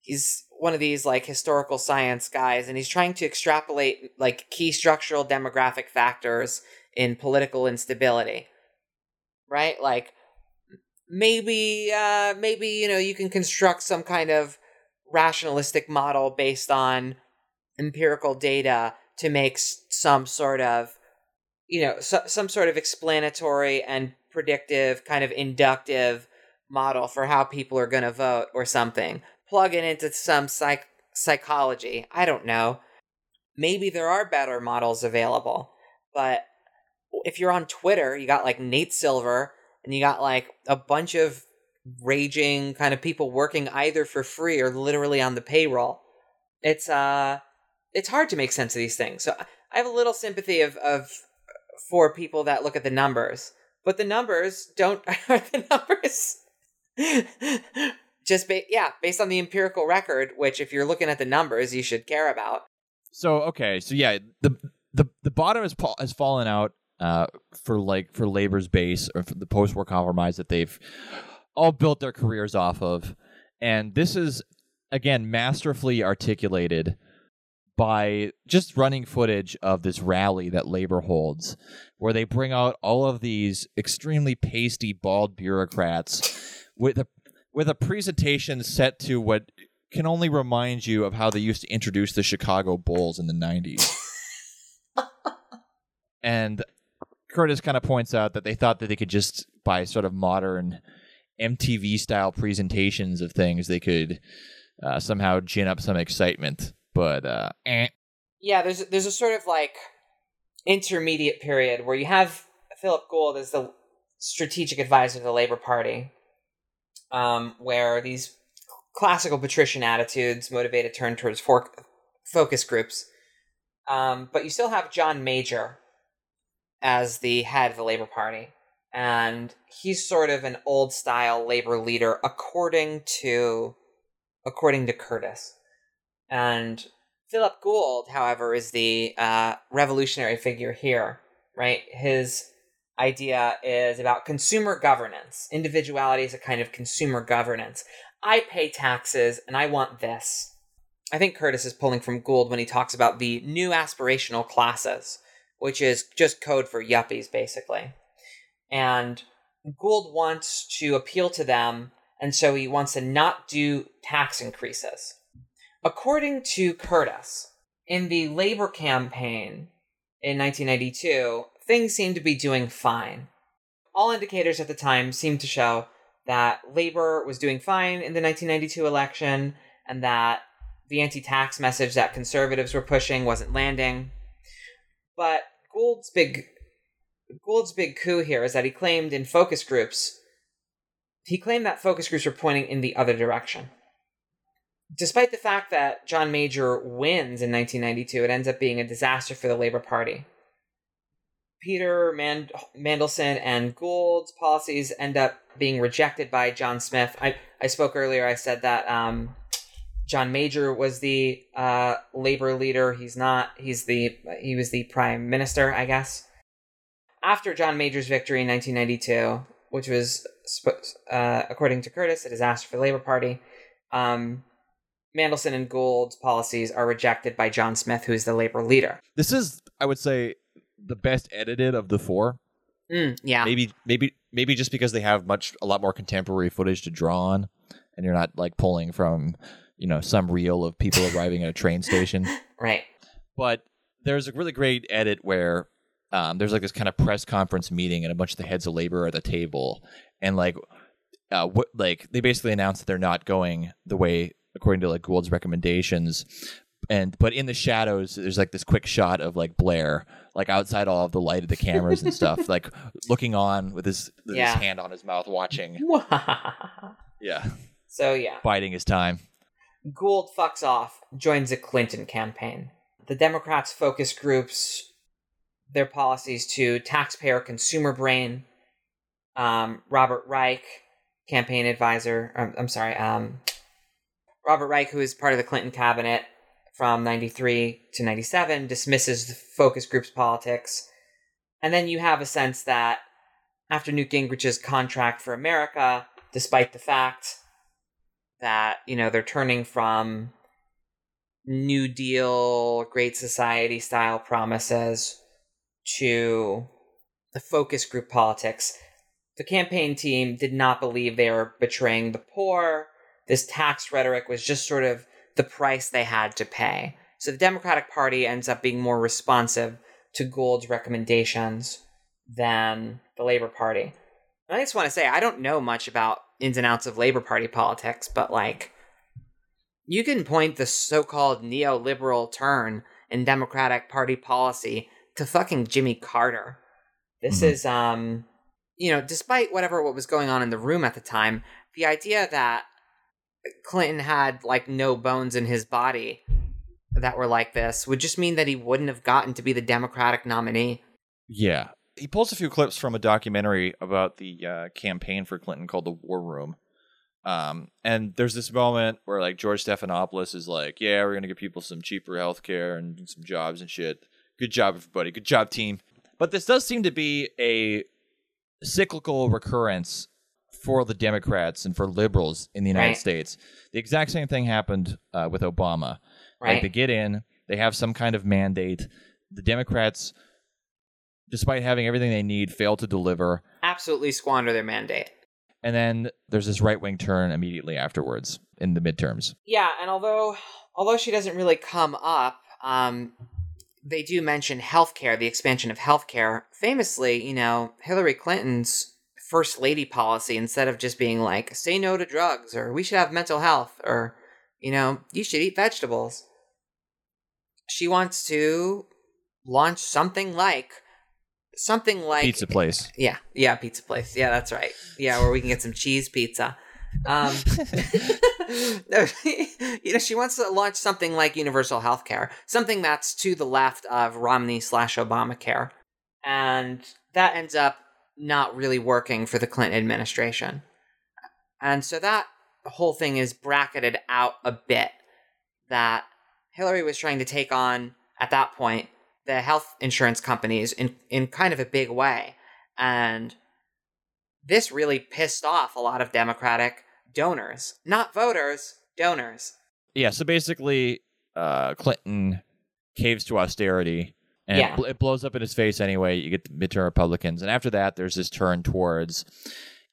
he's one of these like historical science guys, and he's trying to extrapolate like key structural demographic factors in political instability, right? Like maybe uh maybe you know you can construct some kind of rationalistic model based on empirical data to make some sort of you know so, some sort of explanatory and predictive kind of inductive model for how people are going to vote or something. Plug it into some psych psychology. I don't know. Maybe there are better models available but if you're on twitter you got like nate silver and you got like a bunch of raging kind of people working either for free or literally on the payroll it's uh it's hard to make sense of these things. So I- have a little sympathy of of for people that look at the numbers but the numbers don't are the numbers just ba- yeah based on the empirical record which if you're looking at the numbers you should care about. So okay, so yeah, the the the bottom has pa- has fallen out uh, for like for labor's base or for the post-war compromise that they've all built their careers off of, and this is again masterfully articulated by just running footage of this rally that labor holds, where they bring out all of these extremely pasty, bald bureaucrats with a with a presentation set to what can only remind you of how they used to introduce the Chicago Bulls in the 90s. and Curtis kind of points out that they thought that they could just by sort of modern MTV style presentations of things they could uh, somehow gin up some excitement, but uh, eh. Yeah, there's there's a sort of like intermediate period where you have Philip Gould as the strategic advisor to the Labor Party, um, where these classical patrician attitudes motivate a turn towards for- focus groups. Um, but you still have John Major as the head of the Labor Party. And he's sort of an old style labor leader according to according to Curtis. And Philip Gould, however, is the uh, revolutionary figure here, right? His idea is about consumer governance. Individuality is a kind of consumer governance. I pay taxes and I want this. I think Curtis is pulling from Gould when he talks about the new aspirational classes, which is just code for yuppies, basically. And Gould wants to appeal to them, and so he wants to not do tax increases. According to Curtis, in the labor campaign in 1992, things seemed to be doing fine. All indicators at the time seemed to show that labor was doing fine in the 1992 election and that the anti tax message that conservatives were pushing wasn't landing. But Gould's big Gould's big coup here is that he claimed in focus groups he claimed that focus groups were pointing in the other direction. Despite the fact that John Major wins in 1992, it ends up being a disaster for the Labor Party. Peter Mand- Mandelson and Gould's policies end up being rejected by John Smith. I, I spoke earlier, I said that um, John Major was the uh, labor leader. He's not. He's the he was the prime minister, I guess. After John Major's victory in 1992, which was uh, according to Curtis, a disaster for the Labor Party, um, Mandelson and Gould's policies are rejected by John Smith, who is the labor leader. This is, I would say, the best edited of the four. Mm, yeah, maybe, maybe, maybe just because they have much a lot more contemporary footage to draw on, and you're not like pulling from you know some reel of people arriving at a train station. Right. But there's a really great edit where um, there's like this kind of press conference meeting and a bunch of the heads of labor are at the table. And like uh, what like they basically announced that they're not going the way according to like Gould's recommendations. And but in the shadows there's like this quick shot of like Blair like outside all of the light of the cameras and stuff like looking on with his, with Yeah. his hand on his mouth watching. Yeah. So yeah, biding his time. Gould fucks off, joins the Clinton campaign. The Democrats focus groups their policies to taxpayer consumer brain. Um, Robert Reich, campaign advisor. Um, I'm sorry, um, Robert Reich, who is part of the Clinton cabinet from 93 to 97, dismisses the focus group's politics. And then you have a sense that after Newt Gingrich's contract for America, despite the fact that you know they're turning from New Deal, Great Society style promises to the focus group politics. The campaign team did not believe they were betraying the poor. This tax rhetoric was just sort of the price they had to pay. So the Democratic Party ends up being more responsive to Gould's recommendations than the Labor Party. I just want to say I don't know much about ins and outs of Labor Party politics, but like you can point the so-called neoliberal turn in Democratic Party policy to fucking Jimmy Carter. This Mhm. is um you know, despite whatever what was going on in the room at the time, the idea that Clinton had like no bones in his body that were like this would just mean that he wouldn't have gotten to be the Democratic nominee. Yeah. He pulls a few clips from a documentary about the uh, campaign for Clinton called The War Room. Um, and there's this moment where like George Stephanopoulos is like, "Yeah, we're gonna give people some cheaper health care and some jobs and shit. Good job, everybody. Good job, team." But this does seem to be a cyclical recurrence for the Democrats and for liberals in the United Right. States. The exact same thing happened uh, with Obama. Right. Like they get in, they have some kind of mandate. The Democrats, despite having everything they need, fail to deliver. Absolutely squander their mandate. And then there's this right wing turn immediately afterwards in the midterms. Yeah, and although although she doesn't really come up, um, they do mention healthcare, the expansion of healthcare. Famously, you know, Hillary Clinton's first lady policy, instead of just being like, say no to drugs, or we should have mental health, or, you know, you should eat vegetables, she wants to launch something like something like Pizza place. yeah, yeah, pizza place. Yeah, that's right. Yeah, where we can get some cheese pizza. Um, you know, she wants to launch something like universal health care, something that's to the left of Romney slash Obamacare. And that ends up not really working for the Clinton administration. And so that whole thing is bracketed out a bit that Hillary was trying to take on at that point the health insurance companies in in kind of a big way and this really pissed off a lot of democratic donors not voters donors Yeah, so basically, uh, Clinton caves to austerity, and Yeah. it, bl- it blows up in his face anyway. You get the midterm Republicans, and after that, there's this turn towards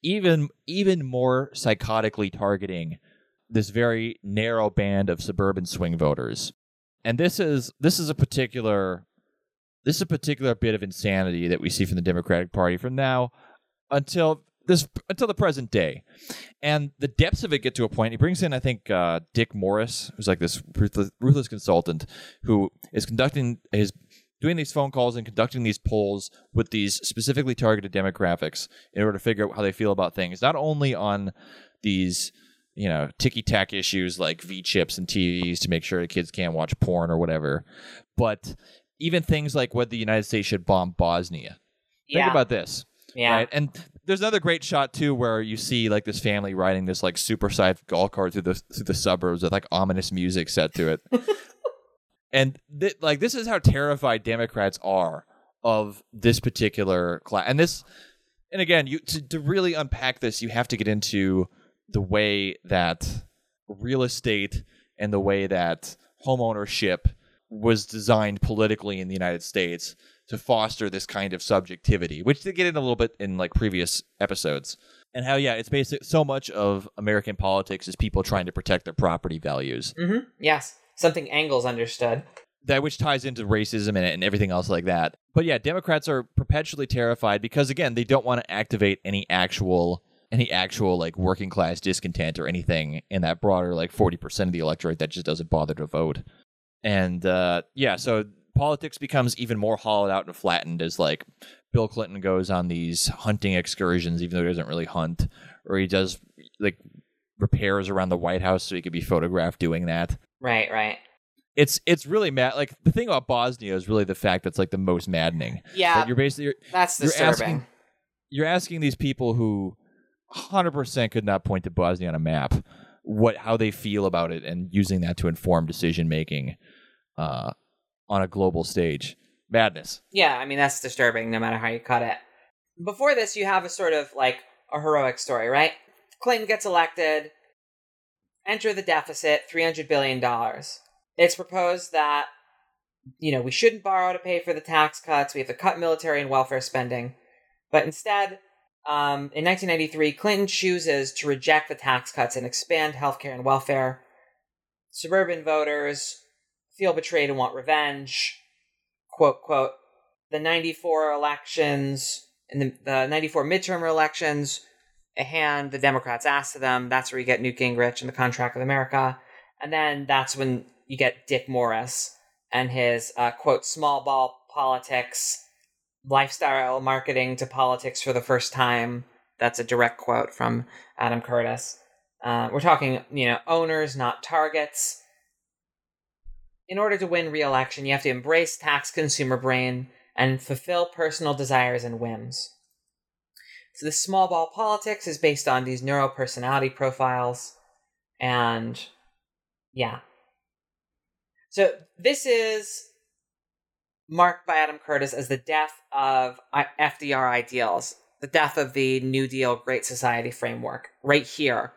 even even more psychotically targeting this very narrow band of suburban swing voters. And this is this is a particular this is a particular bit of insanity that we see from the Democratic Party from now until this until the present day. And the depths of it get to a point. He brings in, I think, uh, Dick Morris, who's like this ruthless, ruthless consultant who is conducting his doing these phone calls and conducting these polls with these specifically targeted demographics in order to figure out how they feel about things, not only on these you know ticky tack issues like V chips and TVs to make sure the kids can't watch porn or whatever, but even things like whether the United States should bomb Bosnia. Think about this. yeah Right. And there's another great shot too where you see like this family riding this like supersized golf cart through the through the suburbs with like ominous music set to it. and th- like this is how terrified Democrats are of this particular class. And this and again, you to, to really unpack this, you have to get into the way that real estate and the way that homeownership was designed politically in the United States to foster this kind of subjectivity, which they get in a little bit in like previous episodes. And how, yeah, it's basic. So much of American politics is people trying to protect their property values, Mm-hmm. yes something Engels understood that which ties into racism and, and everything else like that. But yeah, Democrats are perpetually terrified because again, they don't want to activate any actual any actual like working class discontent or anything in that broader like 40% of the electorate that just doesn't bother to vote. And uh yeah, so politics becomes even more hollowed out and flattened as like Bill Clinton goes on these hunting excursions even though he doesn't really hunt or he does like repairs around the White House so he could be photographed doing that right right it's it's really mad. Like the thing about Bosnia is really the fact that's like the most maddening. yeah That you're basically you're, that's you're disturbing asking you're asking these people who 100% could not point to Bosnia on a map what how they feel about it and using that to inform decision making uh, on a global stage. Madness. Yeah, I mean that's disturbing no matter how you cut it. Before this, you have a sort of like a heroic story, right? Clinton gets elected, enter the deficit, three hundred billion dollars. It's proposed that you know we shouldn't borrow to pay for the tax cuts. We have to cut military and welfare spending, but instead, um, in 1993, Clinton chooses to reject the tax cuts and expand healthcare and welfare. Suburban voters feel betrayed and want revenge quote quote the 94 elections and the, the 94 midterm elections a hand the democrats asked to them that's where you get newt gingrich and the contract with america. And then that's when you get dick morris and his uh, quote small ball politics lifestyle marketing to politics for the first time. That's a direct quote from adam curtis. Uh, we're talking you know owners not targets in order to win re-election, you have to embrace tax consumer brain and fulfill personal desires and whims. So this small ball politics is based on these neuro personality profiles, and yeah. So this is marked by Adam Curtis as the death of FDR ideals, the death of the New Deal Great Society framework, right here.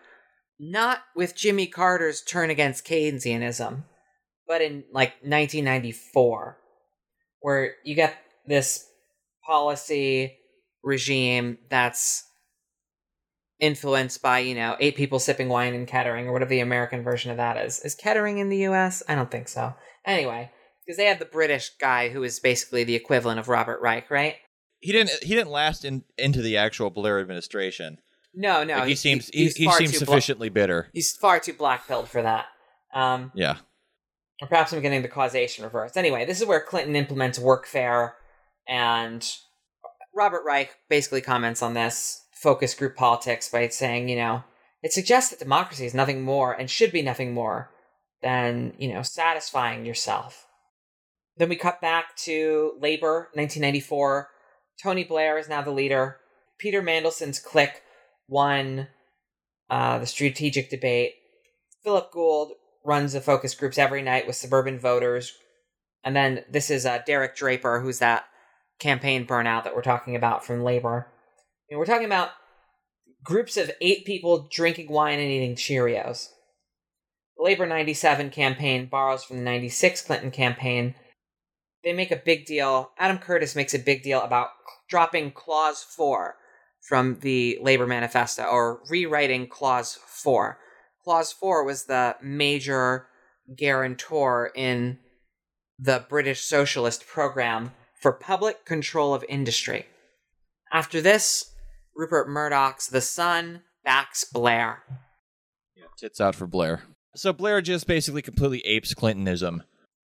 Not with Jimmy Carter's turn against Keynesianism, but in like 1994, where you get this policy regime that's influenced by, you know, eight people sipping wine in Kettering, or whatever the American version of that is. Is Kettering in the US? I don't think so. Anyway, because they had the British guy who is basically the equivalent of Robert Reich, right? He didn't he didn't last in, into the actual Blair administration. No, no. Like, he he's- seems he- he's he, he seems bla- sufficiently bitter. he's far too black pilled for that. Um, Yeah. Or perhaps I'm getting the causation reversed. Anyway, this is where Clinton implements workfare, and Robert Reich basically comments on this focus group politics by saying, you know, it suggests that democracy is nothing more and should be nothing more than, you know, satisfying yourself. Then we cut back to labor, 1994. Tony Blair is now the leader. Peter Mandelson's clique won uh, the strategic debate. Philip Gould runs the focus groups every night with suburban voters. And then this is uh, Derek Draper, who's that campaign burnout that we're talking about from labor. And we're talking about groups of eight people drinking wine and eating Cheerios. The Labor 97 campaign borrows from the 96 Clinton campaign. They make a big deal. Adam Curtis makes a big deal about dropping Clause 4 from the Labor Manifesto or rewriting Clause 4. Clause 4 was the major guarantor in the British Socialist program for public control of industry. After this, Rupert Murdoch's The Sun backs Blair. Yeah, tits out for Blair. So Blair just basically completely apes Clintonism.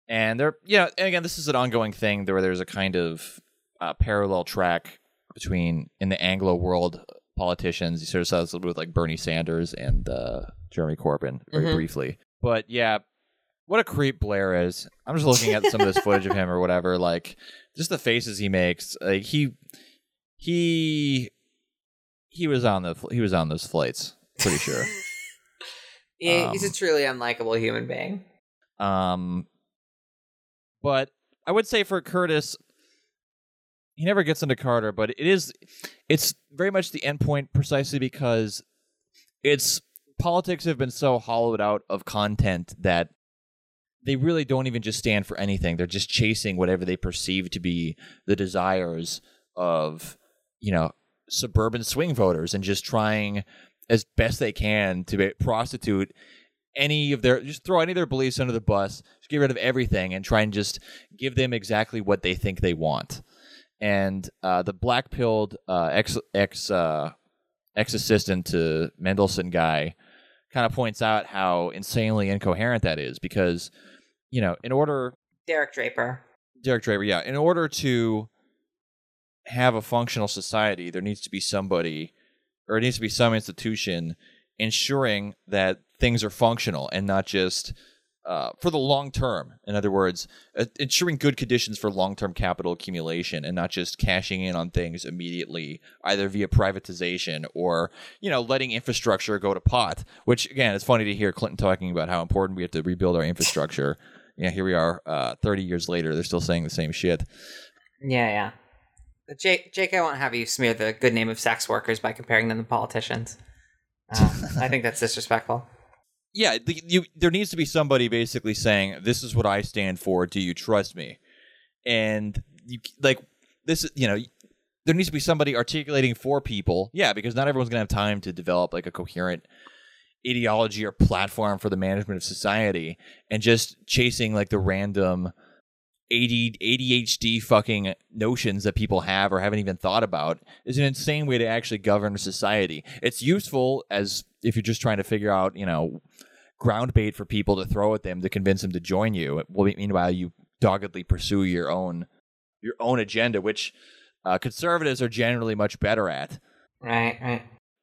And they're, yeah, and again, this is an ongoing thing where there's a kind of uh, parallel track between, in the Anglo world, politicians. You sort of saw this with like Bernie Sanders and uh, Jeremy Corbyn very Mhm. briefly. But yeah, what a creep Blair is. I'm just looking at some of this footage of him or whatever. Like, just the faces he makes. Like he, he, he was on the he was on those flights. Pretty sure. Yeah, he's a Um, truly unlikable human being. Um, but I would say for Curtis, he never gets into Carter, but it is it's very much the end point precisely because it's politics have been so hollowed out of content that they really don't even just stand for anything. They're just chasing whatever they perceive to be the desires of, you know, suburban swing voters and just trying as best they can to prostitute any of their just throw any of their beliefs under the bus, just get rid of everything and try and just give them exactly what they think they want. And uh, the black pilled uh, ex ex uh, ex assistant to Mandelson guy kind of points out how insanely incoherent that is because you know in order Derek Draper. Derek Draper, yeah. In order to have a functional society, there needs to be somebody, or it needs to be some institution ensuring that things are functional and not just uh, for the long term. In other words, uh, ensuring good conditions for long term capital accumulation and not just cashing in on things immediately, either via privatization or, you know, letting infrastructure go to pot. Which, again, it's funny to hear Clinton talking about how important we have to rebuild our infrastructure. Yeah, here we are, uh, 30 years later. They're still saying the same shit. Yeah, yeah. Jake, Jake, I won't have you smear the good name of sex workers by comparing them to politicians. Uh, I think that's disrespectful. Yeah, the, you, there needs to be somebody basically saying, "This is what I stand for. Do you trust me?" And you like this, you know, there needs to be somebody articulating for people. Yeah, because not everyone's gonna have time to develop like a coherent ideology or platform for the management of society, and just chasing like the random AD, ADHD fucking notions that people have or haven't even thought about is an insane way to actually govern society. It's useful as if you're just trying to figure out, you know, ground bait for people to throw at them to convince them to join you. Well, meanwhile, you doggedly pursue your own your own agenda, which uh, conservatives are generally much better at. Right, right.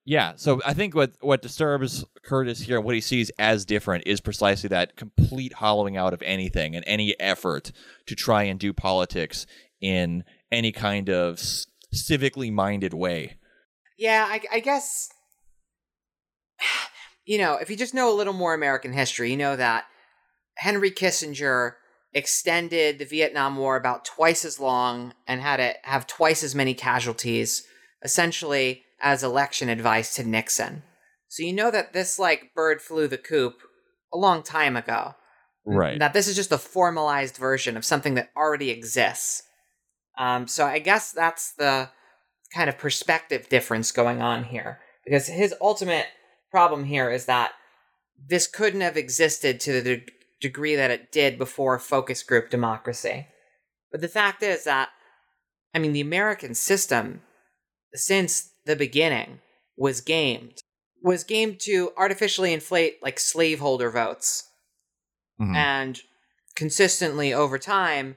Yeah, so I think what what disturbs Curtis here and what he sees as different is precisely that complete hollowing out of anything and any effort to try and do politics in any kind of civically minded way. Yeah, I, I guess. You know, if you just know a little more American history, you know that Henry Kissinger extended the Vietnam War about twice as long and had it have twice as many casualties, essentially as election advice to Nixon. So you know that this like bird flew the coop a long time ago. Right. That this is just a formalized version of something that already exists. Um, so I guess that's the kind of perspective difference going on here. Because his ultimate problem here is that this couldn't have existed to the de- degree that it did before focus group democracy. But the fact is that, I mean, the American system, since the beginning, was gamed. Was gamed to artificially inflate like slaveholder votes Mhm. and consistently over time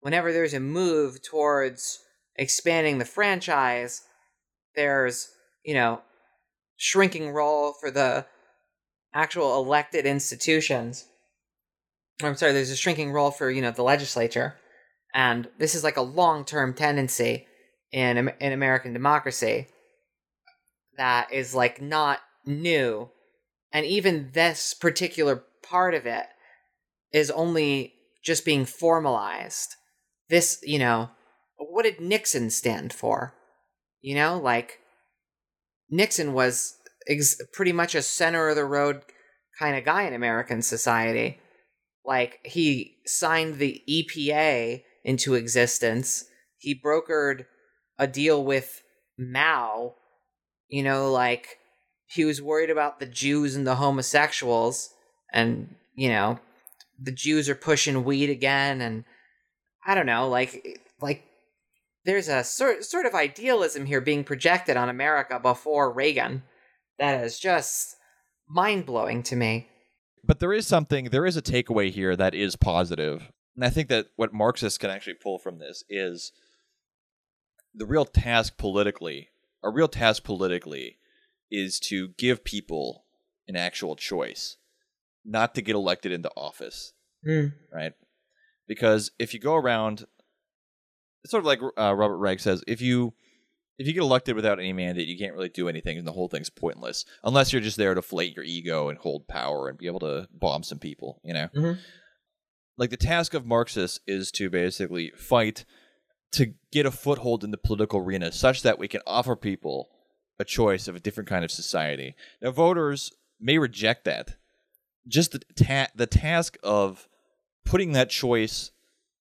whenever there's a move towards expanding the franchise there's you know shrinking role for the actual elected institutions i'm sorry there's a shrinking role for you know the legislature and this is like a long-term tendency in in American democracy that is like not new. And even this particular part of it is only just being formalized. This you know what did nixon stand for? You know like nixon was ex- pretty much a center of the road kind of guy in american society. Like he signed the epa into existence. He brokered a deal with mao you know like he was worried about the Jews and the homosexuals, and you know, the Jews are pushing weed again, and I don't know, like like there's a sort sort of idealism here being projected on America before Reagan that is just mind blowing to me. But there is something, there is a takeaway here that is positive, and I think that what Marxists can actually pull from this is the real task politically, a real task politically is to give people an actual choice, not to get elected into office, mm. right? Because if you go around, it's sort of like uh, Robert Reich says, if you if you get elected without any mandate, you can't really do anything, and the whole thing's pointless unless you're just there to flate your ego and hold power and be able to bomb some people. You know, mm-hmm. like the task of Marxists is to basically fight to get a foothold in the political arena, such that we can offer people a choice of a different kind of society. Now, voters may reject that. Just the ta- the task of putting that choice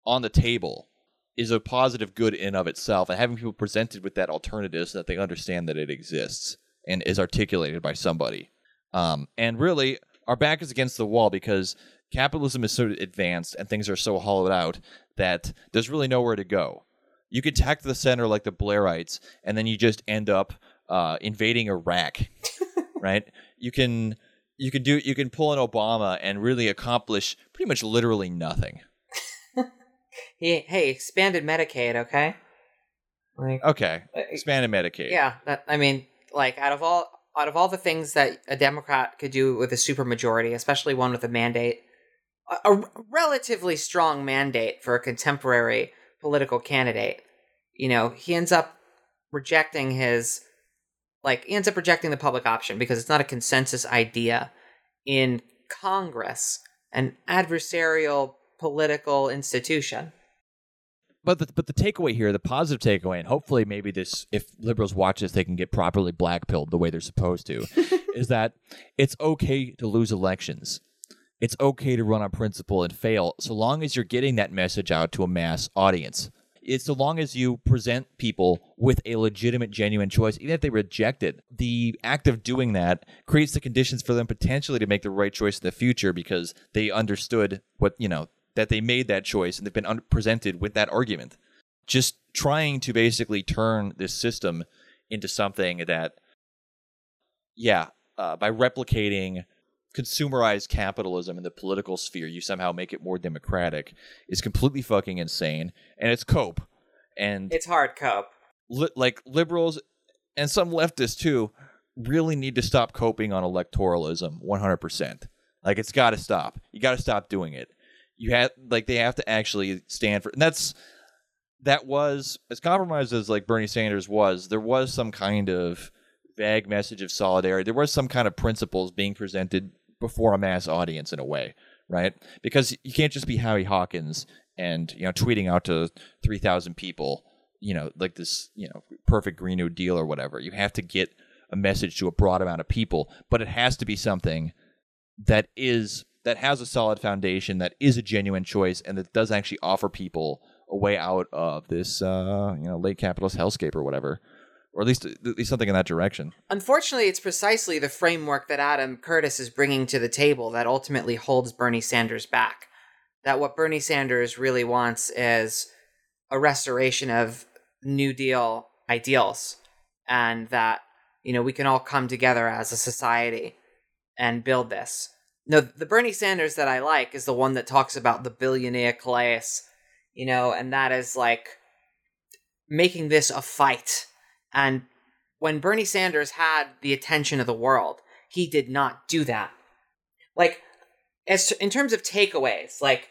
on the table is a positive good in of itself, and having people presented with that alternative so that they understand that it exists and is articulated by somebody. Um, and really, our back is against the wall because capitalism is so advanced and things are so hollowed out that there's really nowhere to go. You could tack the center like the Blairites, and then you just end up uh, invading Iraq, right? You can you can do you can pull an Obama and really accomplish pretty much literally nothing. hey, hey, expanded Medicaid, okay? Like, okay, uh, expanded Medicaid. Yeah, that, I mean, like out of all out of all the things that a Democrat could do with a supermajority, especially one with a mandate, a, a relatively strong mandate for a contemporary political candidate, you know, he ends up rejecting his like he ends up rejecting the public option because it's not a consensus idea in Congress, an adversarial political institution. But the, but the takeaway here, the positive takeaway, and hopefully maybe this, if liberals watch this, they can get properly blackpilled the way they're supposed to, is that it's okay to lose elections. It's okay to run on principle and fail, so long as you're getting that message out to a mass audience It's so long as you present people with a legitimate, genuine choice, even if they reject it, the act of doing that creates the conditions for them potentially to make the right choice in the future because they understood what, you know, that they made that choice and they've been un- presented with that argument. Just trying to basically turn this system into something that, yeah, uh, by replicating consumerized capitalism in the political sphere, you somehow make it more democratic, is completely fucking insane, and it's cope. And it's hard cope. Li- like liberals and some leftists too really need to stop coping on electoralism 100%. Like it's got to stop. You got to stop doing it. You have like they have to actually stand for and that's that was as compromised as like Bernie Sanders was, there was some kind of vague message of solidarity. There was some kind of principles being presented before a mass audience in a way, right? Because you can't just be Howie Hawkins and you know tweeting out to three thousand people, you know, like this, you know, perfect Green New Deal or whatever. You have to get a message to a broad amount of people, but it has to be something that is that has a solid foundation, that is a genuine choice, and that does actually offer people a way out of this, uh, you know, late capitalist hellscape or whatever or at least at least something in that direction. Unfortunately, it's precisely the framework that Adam Curtis is bringing to the table that ultimately holds Bernie Sanders back. That what Bernie Sanders really wants is a restoration of New Deal ideals, and that you know we can all come together as a society and build this. No, the Bernie Sanders that I like is the one that talks about the billionaire class, you know, and that is like making this a fight and when Bernie Sanders had the attention of the world, he did not do that. Like, as in terms of takeaways, like,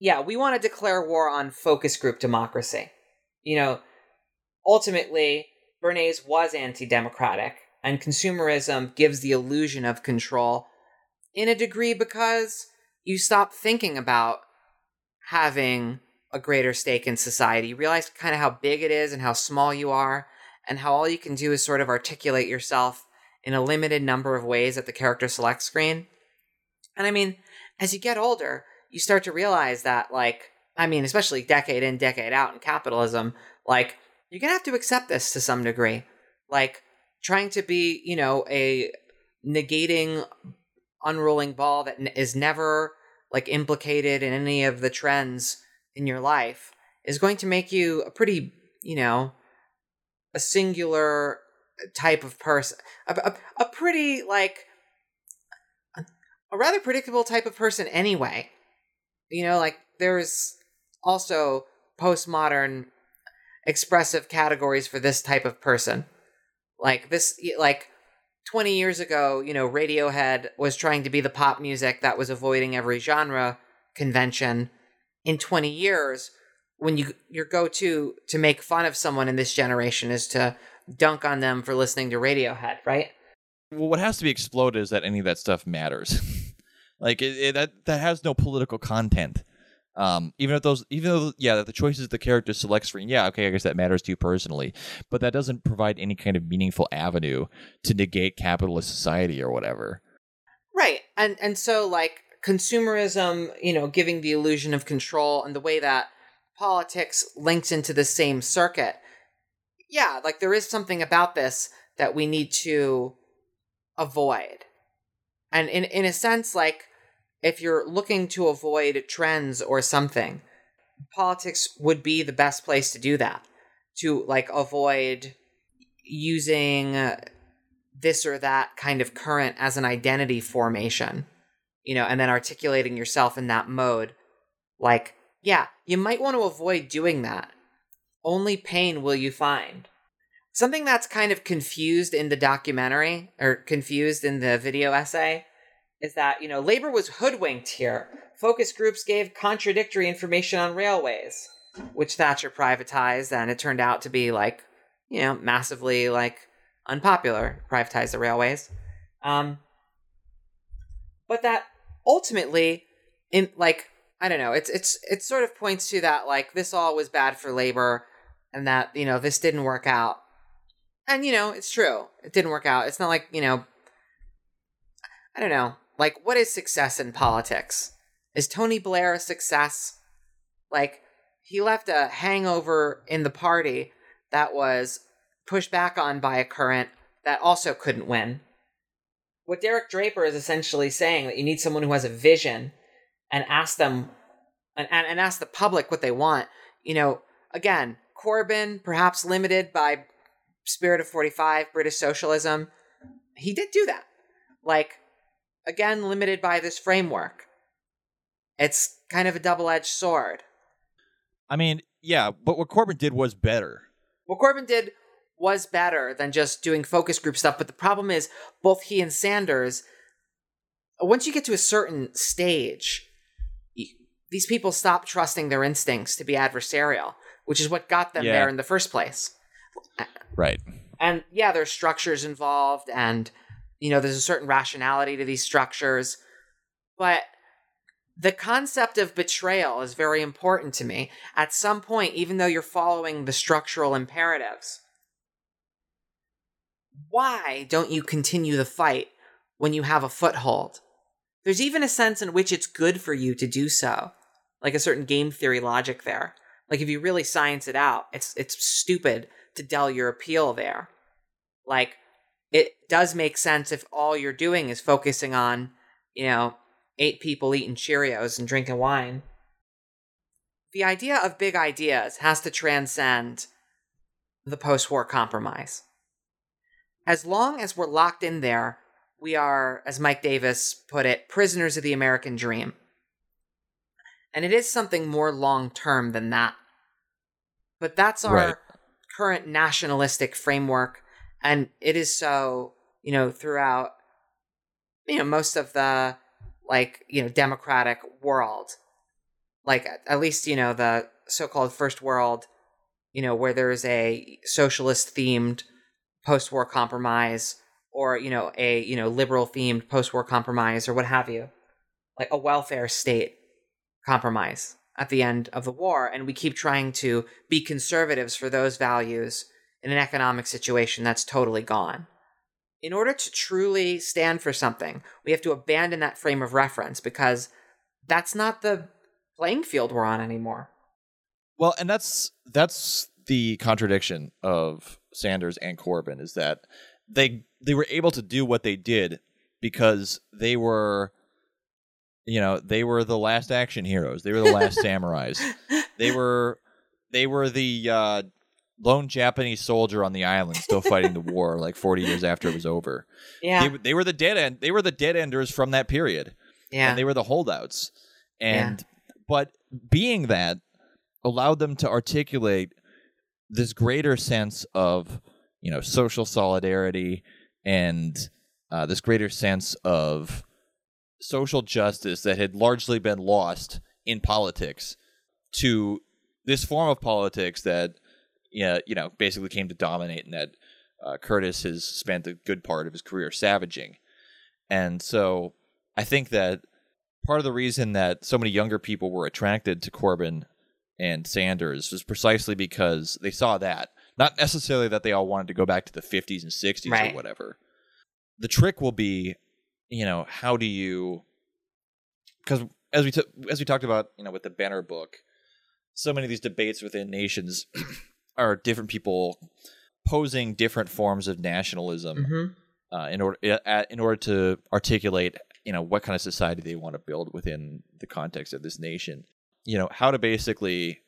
yeah, we want to declare war on focus group democracy. You know, ultimately, Bernays was anti democratic, and consumerism gives the illusion of control in a degree because you stop thinking about having a greater stake in society. You realize kind of how big it is and how small you are, and how all you can do is sort of articulate yourself in a limited number of ways at the character select screen. And I mean, as you get older, you start to realize that, like, I mean, especially decade in, decade out in capitalism, like, you're gonna have to accept this to some degree. Like, trying to be, you know, a negating, unrolling ball that is never, like, implicated in any of the trends in your life is going to make you a pretty, you know, a singular uh, type of person. A, a, a pretty, like, a rather predictable type of person anyway. You know, like there's also postmodern expressive categories for this type of person. Like this like 20 years ago, you know, Radiohead was trying to be the pop music that was avoiding every genre convention. In 20 years, when you your go-to to make fun of someone in this generation is to dunk on them for listening to Radiohead, right? Well, what has to be exploded is that any of that stuff matters. like it, it, that that has no political content. Um, even if those, even though yeah, that the choices the character selects for, yeah, okay, I guess that matters to you personally, but that doesn't provide any kind of meaningful avenue to negate capitalist society or whatever. Right, and and so like consumerism, you know, giving the illusion of control, and the way that politics linked into the same circuit. Yeah, like there is something about this that we need to avoid. And in in a sense like if you're looking to avoid trends or something, politics would be the best place to do that. To like avoid using this or that kind of current as an identity formation, you know, and then articulating yourself in that mode. Like, yeah, you might want to avoid doing that. Only pain will you find. Something that's kind of confused in the documentary or confused in the video essay is that, you know, labor was hoodwinked here. Focus groups gave contradictory information on railways, which Thatcher privatized, and it turned out to be like, you know, massively like unpopular, privatize the railways. Um, but that ultimately, in like, I don't know, it's it's it sort of points to that like this all was bad for labor, and that you know this didn't work out. And you know, it's true, it didn't work out. It's not like you know, I don't know, like what is success in politics? Is Tony Blair a success? Like he left a hangover in the party that was pushed back on by a current that also couldn't win. What Derek Draper is essentially saying that you need someone who has a vision and ask them and, and, and ask the public what they want. You know, again, Corbyn, perhaps limited by Spirit of 45, British socialism, he did do that. Like, again, limited by this framework. It's kind of a double edged sword. I mean, yeah, but what Corbyn did was better. What Corbyn did was better than just doing focus group stuff. But the problem is, both he and Sanders, once you get to a certain stage, these people stop trusting their instincts to be adversarial, which is what got them Yeah. there in the first place. Right. And yeah, there's structures involved, and you know, there's a certain rationality to these structures, but the concept of betrayal is very important to me. At some point, even though you're following the structural imperatives, why don't you continue the fight when you have a foothold? There's even a sense in which it's good for you to do so, like a certain game theory logic there. Like if you really science it out, it's it's stupid to dull your appeal there. Like it does make sense if all you're doing is focusing on, you know, eight people eating Cheerios and drinking wine. The idea of big ideas has to transcend the post war compromise. As long as we're locked in there, we are, as Mike Davis put it, prisoners of the American dream. And it is something more long term than that. But that's our Right. current nationalistic framework. And it is so, you know, throughout, you know, most of the, like, you know, democratic world. Like, at- least, you know, the so called first world you know, where there's a socialist themed post war compromise or, you know, a, you know, liberal themed post war compromise or what have you. Like a welfare state compromise at the end of the war. And we keep trying to be conservatives for those values in an economic situation that's totally gone. In order to truly stand for something, we have to abandon that frame of reference because that's not the playing field we're on anymore. Well, and that's that's the contradiction of Sanders and Corbyn is that they they were able to do what they did because they were you know, they were the last action heroes. They were the last samurais. They were they were the uh, lone Japanese soldier on the island still fighting the war like 40 years after it was over. Yeah. They, they were the dead end they were the dead enders from that period. yeah. And they were the holdouts. And but being that allowed them to articulate this greater sense of, you know, social solidarity and uh, this greater sense of social justice that had largely been lost in politics to this form of politics that yeah, you know, basically came to dominate and that uh, Curtis has spent a good part of his career savaging. And so I think that part of the reason that so many younger people were attracted to Corbyn and Sanders was precisely because they saw that. Not necessarily that they all wanted to go back to the 50s and 60s Right. or whatever. The trick will be, you know, how do you because as we t- as we talked about, you know, with the banner book, so many of these debates within nations are different people posing different forms of nationalism Mhm. uh, in order in order to articulate you know what kind of society they want to build within the context of this nation you know how to basically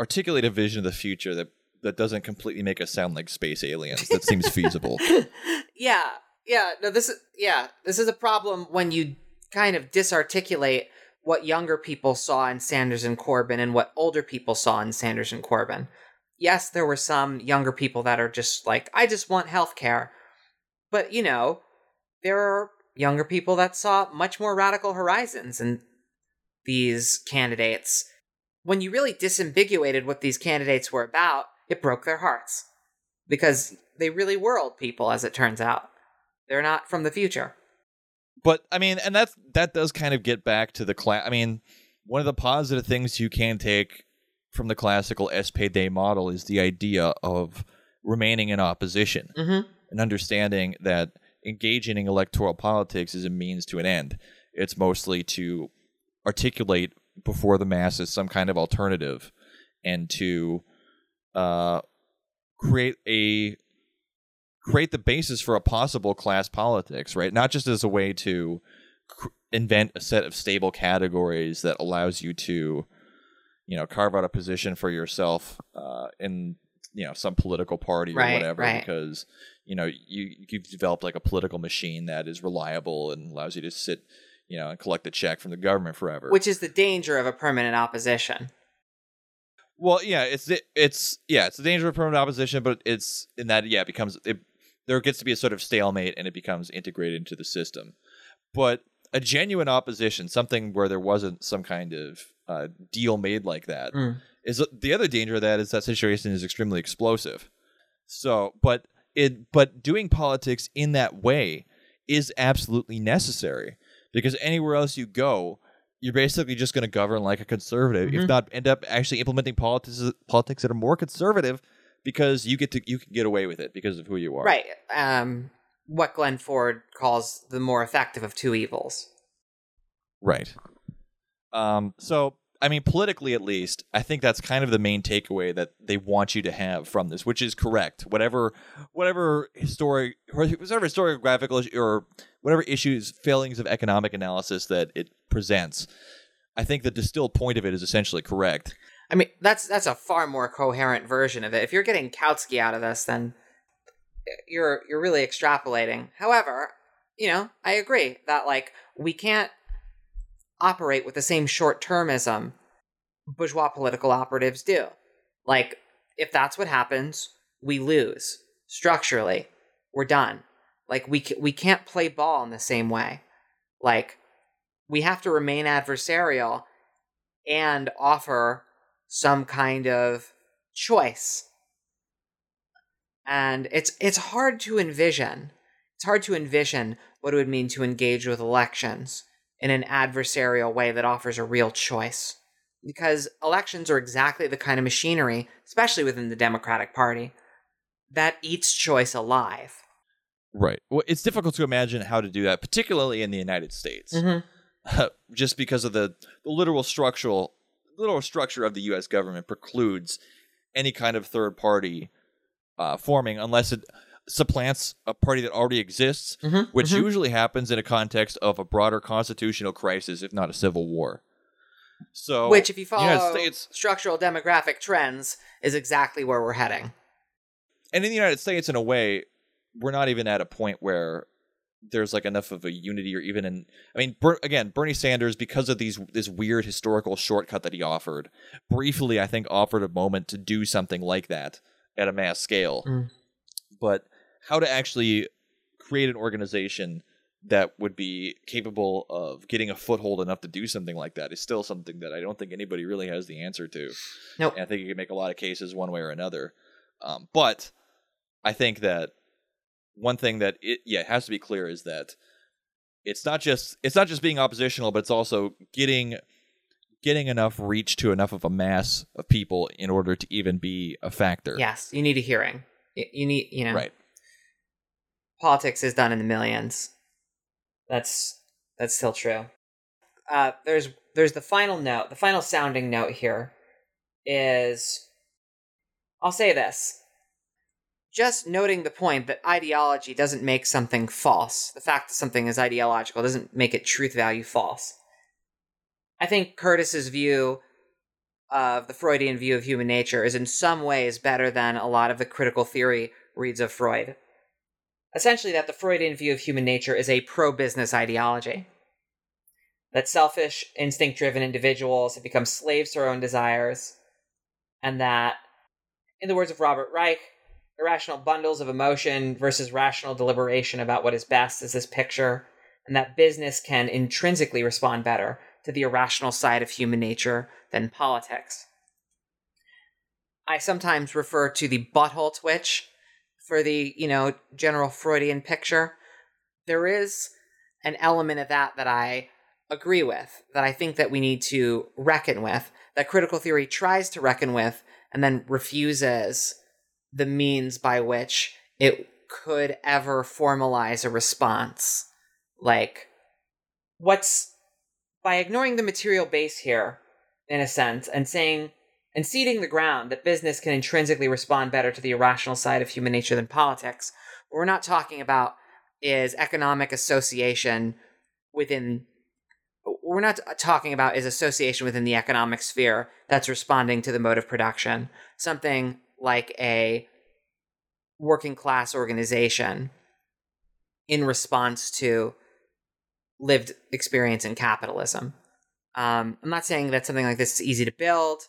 articulate a vision of the future that that doesn't completely make us sound like space aliens that seems feasible yeah. Yeah. No, this is yeah, this is a problem when you kind of disarticulate what younger people saw in Sanders and Corbyn and what older people saw in Sanders and Corbyn. Yes, there were some younger people that are just like, I just want health care. But, you know, there are younger people that saw much more radical horizons in these candidates. When you really disambiguated what these candidates were about, it broke their hearts. Because they really were old people, as it turns out. They're not from the future. but i mean and that's that does kind of get back to the class i mean one of the positive things you can take from the classical SPD model is the idea of remaining in opposition Mm-hmm. and understanding that engaging in electoral politics is a means to an end. It's mostly to articulate before the masses some kind of alternative and to uh, create a create the basis for a possible class politics, right? Not just as a way to cr- invent a set of stable categories that allows you to, you know, carve out a position for yourself uh, in you know some political party or Right, whatever, right. because you know you you've developed like a political machine that is reliable and allows you to sit, you know, and collect a check from the government forever. Which is the danger of a permanent opposition. Well, yeah, it's it's yeah, it's the danger of permanent opposition, but it's in that yeah, it becomes it there gets to be a sort of stalemate and it becomes integrated into the system. But a genuine opposition, something where there wasn't some kind of uh, deal made like that, is Mm. the other danger of that is that situation is extremely explosive. So, but it but doing politics in that way is absolutely necessary because anywhere else you go, you're basically just going to govern like a conservative, if Mhm. not end up actually implementing politics politics that are more conservative because you get to you can get away with it because of who you are. Right. Um, what Glenn Ford calls the more effective of two evils. Right. Um, so, I mean, politically at least, I think that's kind of the main takeaway that they want you to have from this, which is correct. Whatever, whatever historic, whatever historiographical or whatever issues, failings of economic analysis that it presents, I think the distilled point of it is essentially correct. I mean, that's that's a far more coherent version of it. If you're getting Kautsky out of this, then you're you're really extrapolating. However, you know, I agree that like we can't operate with the same short-termism bourgeois political operatives do. Like if that's what happens, we lose structurally. We're done. Like we we can't play ball in the same way. Like we have to remain adversarial and offer some kind of choice. And it's it's hard to envision. It's hard to envision what it would mean to engage with elections in an adversarial way that offers a real choice. Because elections are exactly the kind of machinery, especially within the Democratic Party, that eats choice alive. Right. Well, it's difficult to imagine how to do that, particularly in the United States, Mm-hmm. just because of the, the literal structural literal structure of the U.S. government precludes any kind of third party uh, forming unless it supplants a party that already exists, Mhm, which mhm. usually happens in a context of a broader constitutional crisis, if not a civil war. So, Which, if you the United follow States structural demographic trends, is exactly where we're heading. and in the United States, in a way, we're not even at a point where there's like enough of a unity or even in I mean Ber- again Bernie Sanders because of these this weird historical shortcut that he offered briefly I think offered a moment to do something like that at a mass scale Mm. but how to actually create an organization that would be capable of getting a foothold enough to do something like that is still something that I don't think anybody really has the answer to. Nope. And I think you can make a lot of cases one way or another. Um, but I think that one thing that it yeah it has to be clear is that it's not just it's not just being oppositional, but it's also getting getting enough reach to enough of a mass of people in order to even be a factor. Yes, you need a hearing. You need, you know, Right. politics is done in the millions. That's that's still true. Uh, there's there's the final note. The final sounding note here is, I'll say this. Just noting the point that ideology doesn't make something false. The fact that something is ideological doesn't make it truth value false. I think Curtis's view of the Freudian view of human nature is in some ways better than a lot of the critical theory reads of Freud. Essentially, that the Freudian view of human nature is a pro business ideology. That selfish, instinct driven individuals have become slaves to their own desires, and that, in the words of Robert Reich, irrational bundles of emotion versus rational deliberation about what is best is this picture, and that business can intrinsically respond better to the irrational side of human nature than politics. I sometimes refer to the butthole twitch for the, you know, general Freudian picture. There is an element of that that I agree with, that I think that we need to reckon with, that critical theory tries to reckon with and then refuses the means by which it could ever formalize a response. Like, what's by ignoring the material base here, in a sense, and saying and ceding the ground that business can intrinsically respond better to the irrational side of human nature than politics, what we're not talking about is economic association within we're not talking about is association within the economic sphere that's responding to the mode of production. Something like a working class organization in response to lived experience in capitalism. Um, I'm not saying that something like this is easy to build.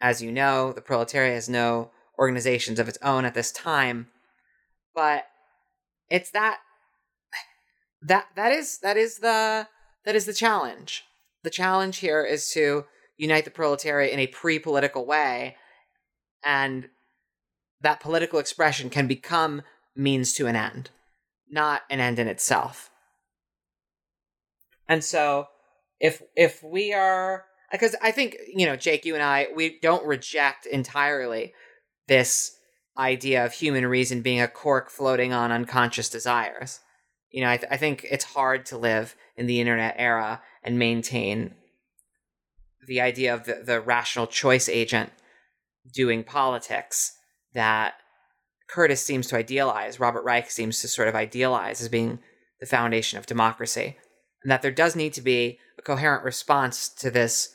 As you know, the proletariat has no organizations of its own at this time, but it's that that that is that is the that is the challenge. The challenge here is to unite the proletariat in a pre-political way, and that political expression can become means to an end, not an end in itself. And so, if if we are, because I think you know, Jake, you and I, we don't reject entirely this idea of human reason being a cork floating on unconscious desires. You know, I, th- I think it's hard to live in the internet era and maintain the idea of the, the rational choice agent doing politics that Curtis seems to idealize, Robert Reich seems to sort of idealize as being the foundation of democracy. And that there does need to be a coherent response to this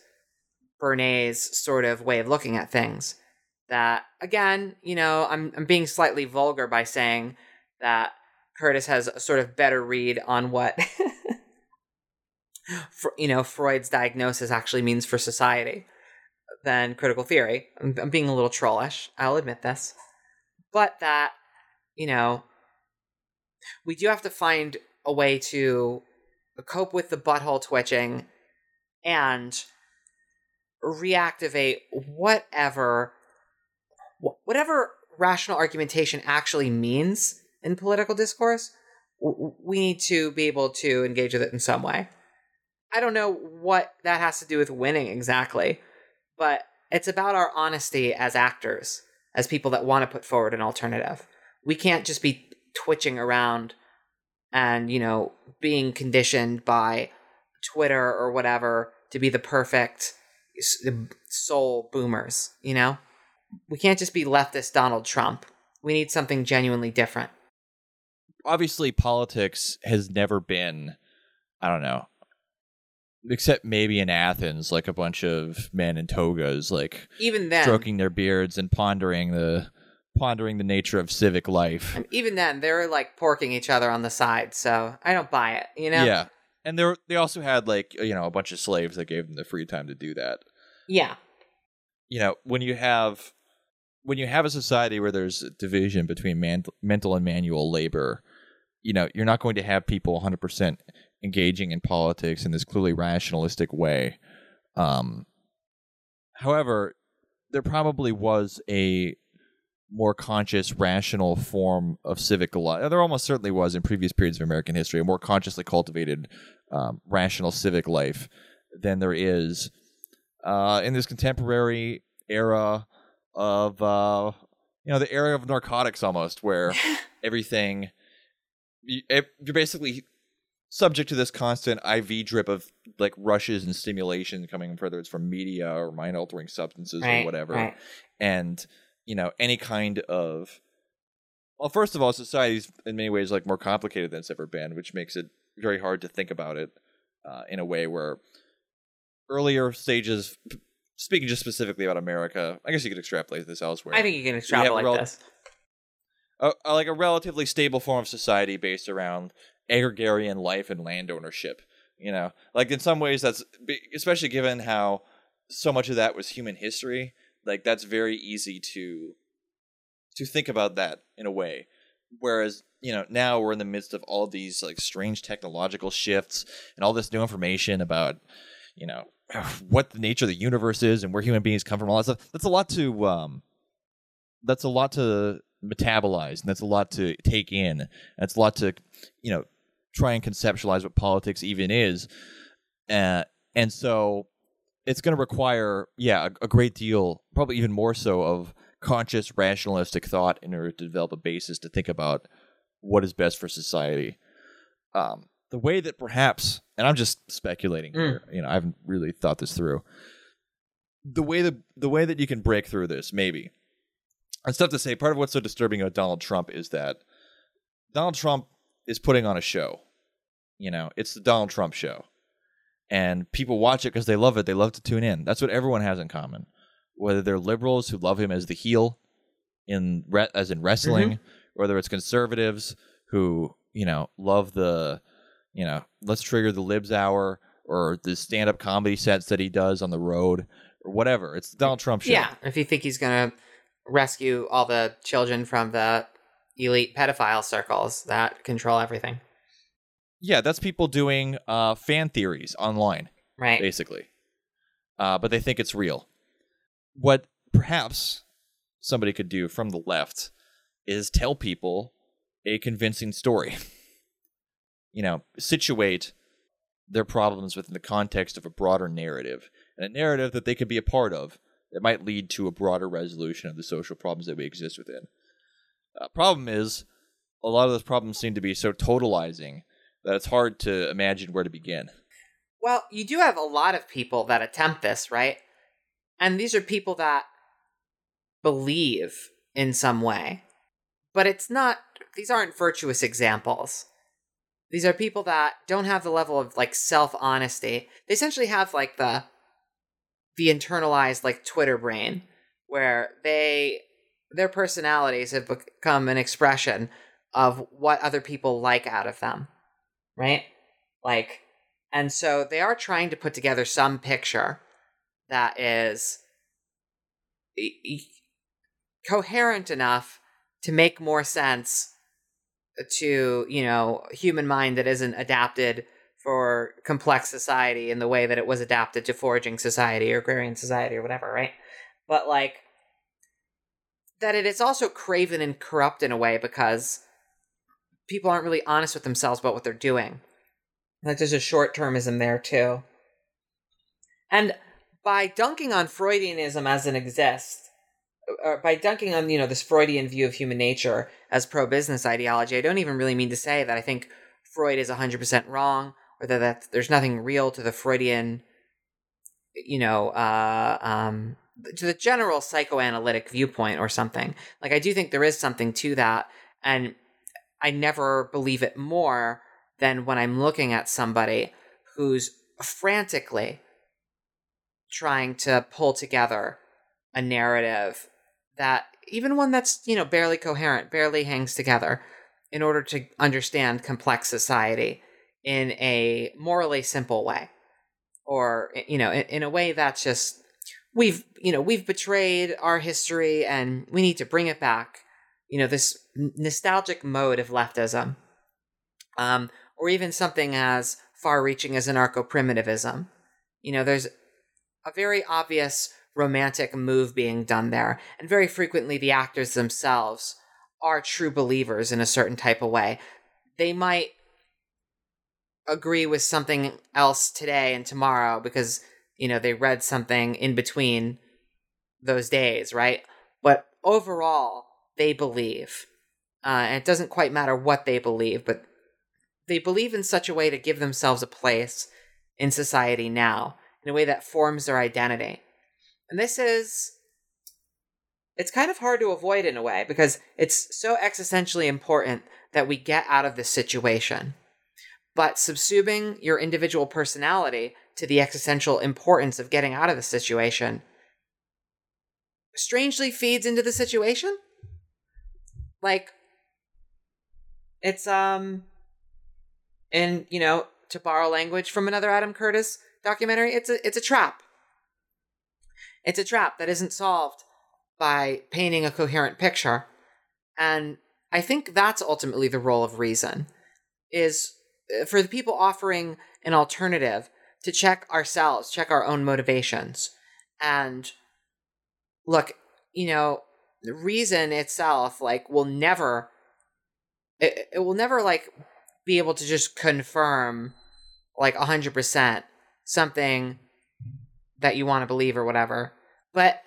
Bernays sort of way of looking at things. That, again, you know, I'm, I'm being slightly vulgar by saying that Curtis has a sort of better read on what, you know, Freud's diagnosis actually means for society than critical theory. I'm, I'm being a little trollish, I'll admit this. But that, you know, we do have to find a way to cope with the butthole twitching and reactivate whatever whatever rational argumentation actually means in political discourse, we need to be able to engage with it in some way. I don't know what that has to do with winning exactly, but it's about our honesty as actors, as people that want to put forward an alternative. We can't just be twitching around and, you know, being conditioned by Twitter or whatever to be the perfect soul boomers, you know? We can't just be leftist Donald Trump. We need something genuinely different. Obviously, politics has never been, I don't know, except maybe in Athens, like a bunch of men in togas, like even then stroking their beards and pondering the pondering the nature of civic life. And even then, they're like porking each other on the side, so I don't buy it. You know? Yeah, and they they also had like you know a bunch of slaves that gave them the free time to do that. Yeah. You know when you have when you have a society where there's a division between man- mental and manual labor, you know you're not going to have people 100 percent engaging in politics in this clearly rationalistic way. Um, however, there probably was a more conscious, rational form of civic life. There almost certainly was in previous periods of American history, a more consciously cultivated, um, rational civic life than there is uh, in this contemporary era of, uh, you know, the era of narcotics almost, where everything, you're basically subject to this constant IV drip of like rushes and stimulation coming whether it's from media or mind altering substances right, or whatever. Right. And you know any kind of well first of all society's in many ways like more complicated than it's ever been which makes it very hard to think about it uh, in a way where earlier stages speaking just specifically about america i guess you could extrapolate this elsewhere i think you can extrapolate rel- this a, a, like a relatively stable form of society based around agrarian life and land ownership you know? Like in some ways that's especially given how so much of that was human history like that's very easy to to think about that in a way. Whereas you know now we're in the midst of all these like strange technological shifts and all this new information about you know what the nature of the universe is and where human beings come from all that stuff that's a lot to um that's a lot to metabolize and that's a lot to take in. That's a lot to you know try and conceptualize what politics even is uh, and so it's going to require, yeah, a, a, great deal, probably even more so, of conscious, rationalistic thought in order to develop a basis to think about what is best for society. Um, the way that perhaps, and I'm just speculating mm. here, you know, I haven't really thought this through. The way that the way that you can break through this, maybe, it's tough to say. Part of what's so disturbing about Donald Trump is that Donald Trump is putting on a show. You know, it's the Donald Trump show and people watch it because they love it. They love to tune in. That's what everyone has in common. Whether they're liberals who love him as the heel, in re- as in wrestling, mm-hmm. whether it's conservatives who you know love the, you know, let's trigger the libs hour or the stand up comedy sets that he does on the road or whatever. It's the Donald Trump show. Yeah, if you think he's gonna rescue all the children from the elite pedophile circles that control everything. Yeah, that's people doing uh, fan theories online, right? Basically, uh, but they think it's real. What perhaps somebody could do from the left is tell people a convincing story. you know, situate their problems within the context of a broader narrative, and a narrative that they could be a part of that might lead to a broader resolution of the social problems that we exist within. Uh, problem is, a lot of those problems seem to be so totalizing that it's hard to imagine where to begin. Well, you do have a lot of people that attempt this, right? And these are people that believe in some way. But it's not, these aren't virtuous examples. These are people that don't have the level of like self honesty. They essentially have like the, the internalized like Twitter brain where they, their personalities have become an expression of what other people like out of them right? Like, and so they are trying to put together some picture that is coherent enough to make more sense to, you know, human mind that isn't adapted for complex society in the way that it was adapted to foraging society or agrarian society or whatever, right? But like that it is also craven and corrupt in a way because people aren't really honest with themselves about what they're doing. Like there's a short termism there too. And by dunking on Freudianism as it exists, or by dunking on, you know, this Freudian view of human nature as pro business ideology, I don't even really mean to say that I think Freud is 100% wrong or that, there's nothing real to the Freudian, you know, uh, um, to the general psychoanalytic viewpoint or something. Like, I do think there is something to that. And I never believe it more than when I'm looking at somebody who's frantically trying to pull together a narrative that even one that's you know barely coherent barely hangs together in order to understand complex society in a morally simple way or you know in, in, a way that's just we've you know we've betrayed our history and we need to bring it back you know this nostalgic mode of leftism um, or even something as far reaching as anarcho primitivism you know there's a very obvious romantic move being done there. And very frequently, the actors themselves are true believers in a certain type of way. They might agree with something else today and tomorrow because, you know, they read something in between those days, right? But overall, they believe. Uh, and it doesn't quite matter what they believe, but they believe in such a way to give themselves a place in society now in a way that forms their identity. And this is it's kind of hard to avoid in a way because it's so existentially important that we get out of this situation. But subsuming your individual personality to the existential importance of getting out of the situation strangely feeds into the situation. Like it's um and you know, to borrow language from another Adam Curtis documentary, it's a it's a trap. It's a trap that isn't solved by painting a coherent picture. And I think that's ultimately the role of reason is uh, for the people offering an alternative to check ourselves, check our own motivations. And look, you know, the reason itself like will never it, it will never like be able to just confirm like 100% something that you want to believe or whatever. But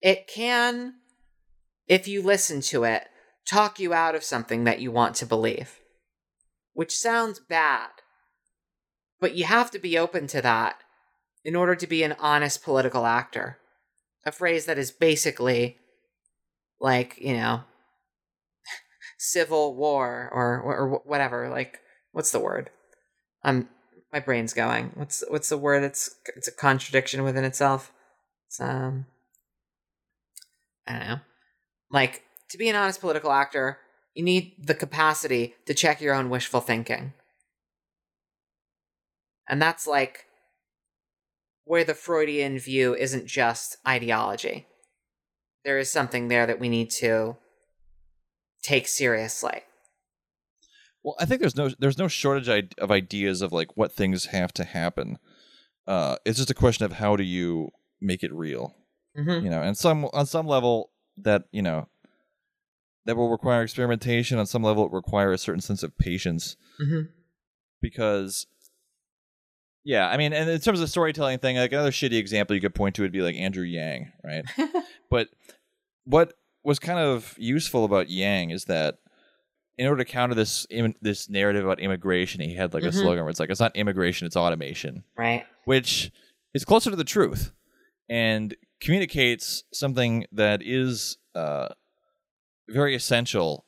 it can, if you listen to it, talk you out of something that you want to believe, which sounds bad. But you have to be open to that in order to be an honest political actor. A phrase that is basically like, you know, civil war or, or whatever. Like, what's the word? I'm my brain's going. What's what's the word? It's it's a contradiction within itself. It's um, I don't know. Like to be an honest political actor, you need the capacity to check your own wishful thinking, and that's like where the Freudian view isn't just ideology. There is something there that we need to take seriously. Well, I think there's no there's no shortage of ideas of like what things have to happen. Uh, it's just a question of how do you make it real. Mm-hmm. You know, and some on some level that you know that will require experimentation. On some level, it require a certain sense of patience mm-hmm. because. Yeah, I mean, and in terms of the storytelling thing, like another shitty example you could point to would be like Andrew Yang, right? but what was kind of useful about Yang is that in order to counter this Im- this narrative about immigration, he had like mm-hmm. a slogan where it's like it's not immigration, it's automation, right? Which is closer to the truth and communicates something that is uh, very essential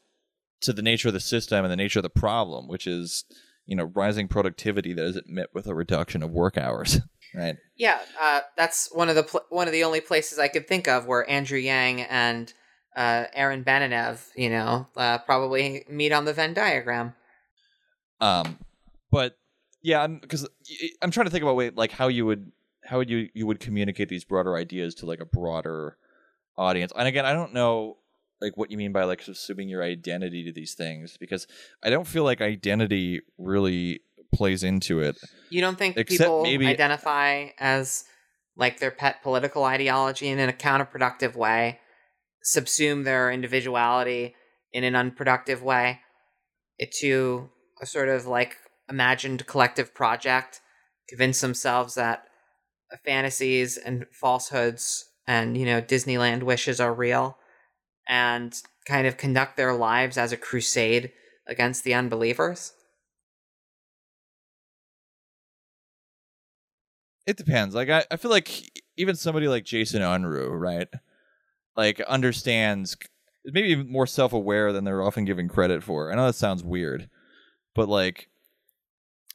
to the nature of the system and the nature of the problem, which is you know rising productivity that isn't met with a reduction of work hours. right. Yeah, uh, that's one of the pl- one of the only places I could think of where Andrew Yang and uh, Aaron Benanav, you know, uh, probably meet on the Venn diagram. Um, but yeah, because I'm, I'm trying to think about way like how you would how would you you would communicate these broader ideas to like a broader audience. And again, I don't know like what you mean by like assuming your identity to these things because I don't feel like identity really plays into it. You don't think people maybe, identify as like their pet political ideology and in a counterproductive way subsume their individuality in an unproductive way to a sort of like imagined collective project, convince themselves that fantasies and falsehoods and, you know, Disneyland wishes are real, and kind of conduct their lives as a crusade against the unbelievers? It depends. Like I, I feel like even somebody like Jason Unruhe, right? Like understands maybe even more self aware than they're often given credit for. I know that sounds weird, but like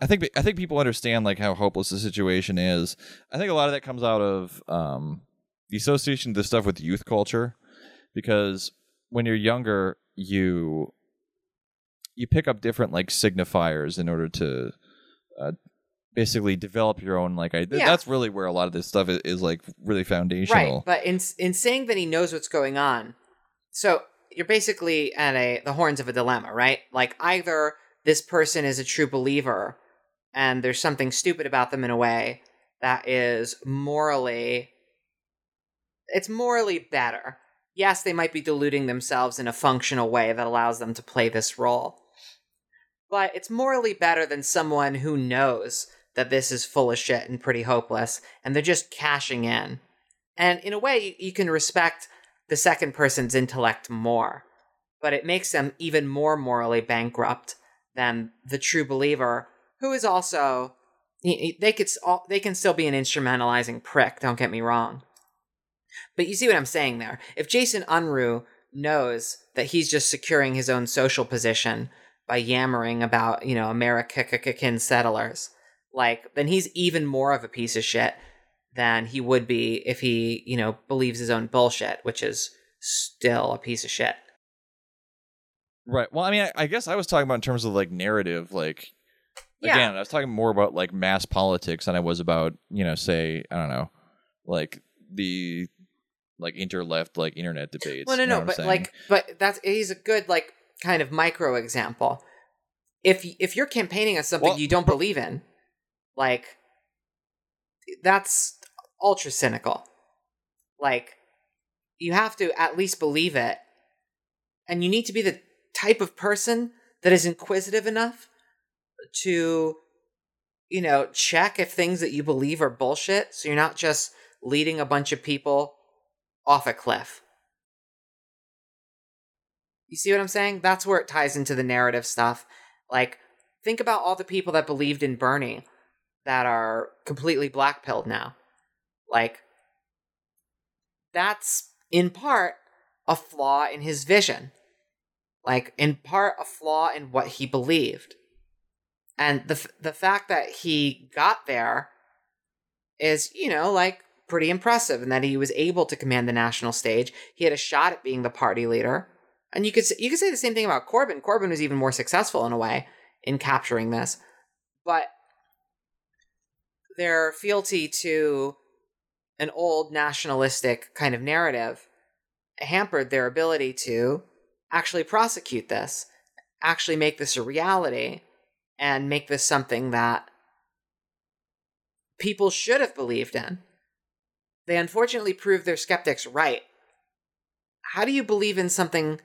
I think I think people understand like how hopeless the situation is. I think a lot of that comes out of um, the association of this stuff with youth culture, because when you're younger, you you pick up different like signifiers in order to uh, basically develop your own like idea. Yeah. That's really where a lot of this stuff is, is like really foundational. Right, but in in saying that he knows what's going on, so you're basically at a the horns of a dilemma, right? Like either this person is a true believer and there's something stupid about them in a way that is morally it's morally better. Yes, they might be deluding themselves in a functional way that allows them to play this role. But it's morally better than someone who knows that this is full of shit and pretty hopeless and they're just cashing in. And in a way, you can respect the second person's intellect more, but it makes them even more morally bankrupt than the true believer who is also they could they can still be an instrumentalizing prick. Don't get me wrong, but you see what I'm saying there. If Jason Unruhe knows that he's just securing his own social position by yammering about you know American settlers, like then he's even more of a piece of shit than he would be if he you know believes his own bullshit, which is still a piece of shit. Right. Well, I mean, I, I guess I was talking about in terms of like narrative, like Yeah. again, I was talking more about like mass politics than I was about, you know, say, I don't know, like the like inter left like internet debates. Well, no, you know no, but like, but that's he's a good like kind of micro example. If if you're campaigning on something Well, you don't believe in, like that's ultra cynical. Like you have to at least believe it, and you need to be the type of person that is inquisitive enough to, you know, check if things that you believe are bullshit. So you're not just leading a bunch of people off a cliff. You see what I'm saying? That's where it ties into the narrative stuff. Like, think about all the people that believed in Bernie that are completely blackpilled now. Like, that's in part a flaw in his vision. Like, in part a flaw in what he believed. And the, f- the fact that he got there is, you know, like pretty impressive and that he was able to command the national stage. He had a shot at being the party leader. And you could you could say the same thing about Corbyn. Corbyn was even more successful in a way in capturing this. But their fealty to an old nationalistic kind of narrative hampered their ability to actually prosecute this, actually make this a reality, and make this something that people should have believed in. They unfortunately proved their skeptics right. How do you believe in something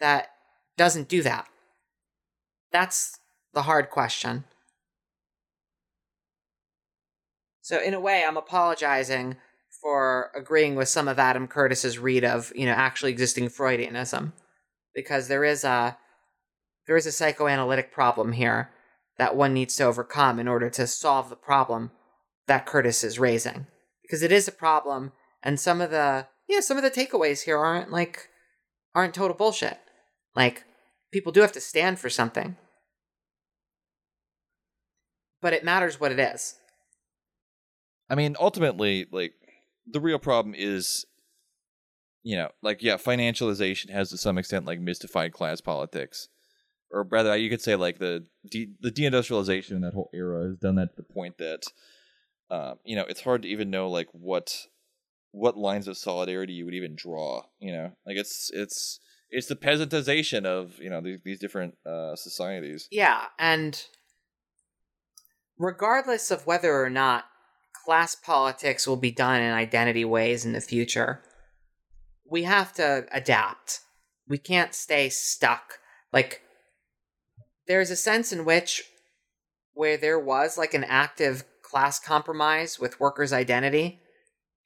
that doesn't do that? That's the hard question. So, in a way, I'm apologizing for agreeing with some of Adam Curtis's read of, you know, actually existing Freudianism, because there is a there is a psychoanalytic problem here that one needs to overcome in order to solve the problem that Curtis is raising. Because it is a problem, and some of the yeah, some of the takeaways here aren't like aren't total bullshit. Like people do have to stand for something. But it matters what it is. I mean, ultimately, like the real problem is, you know, like yeah, financialization has to some extent like mystified class politics, or rather, you could say like the de- the deindustrialization in that whole era has done that to the point that, um, you know, it's hard to even know like what what lines of solidarity you would even draw. You know, like it's it's it's the peasantization of you know these these different uh, societies. Yeah, and regardless of whether or not class politics will be done in identity ways in the future, we have to adapt. We can't stay stuck. Like there's a sense in which where there was like an active class compromise with workers' identity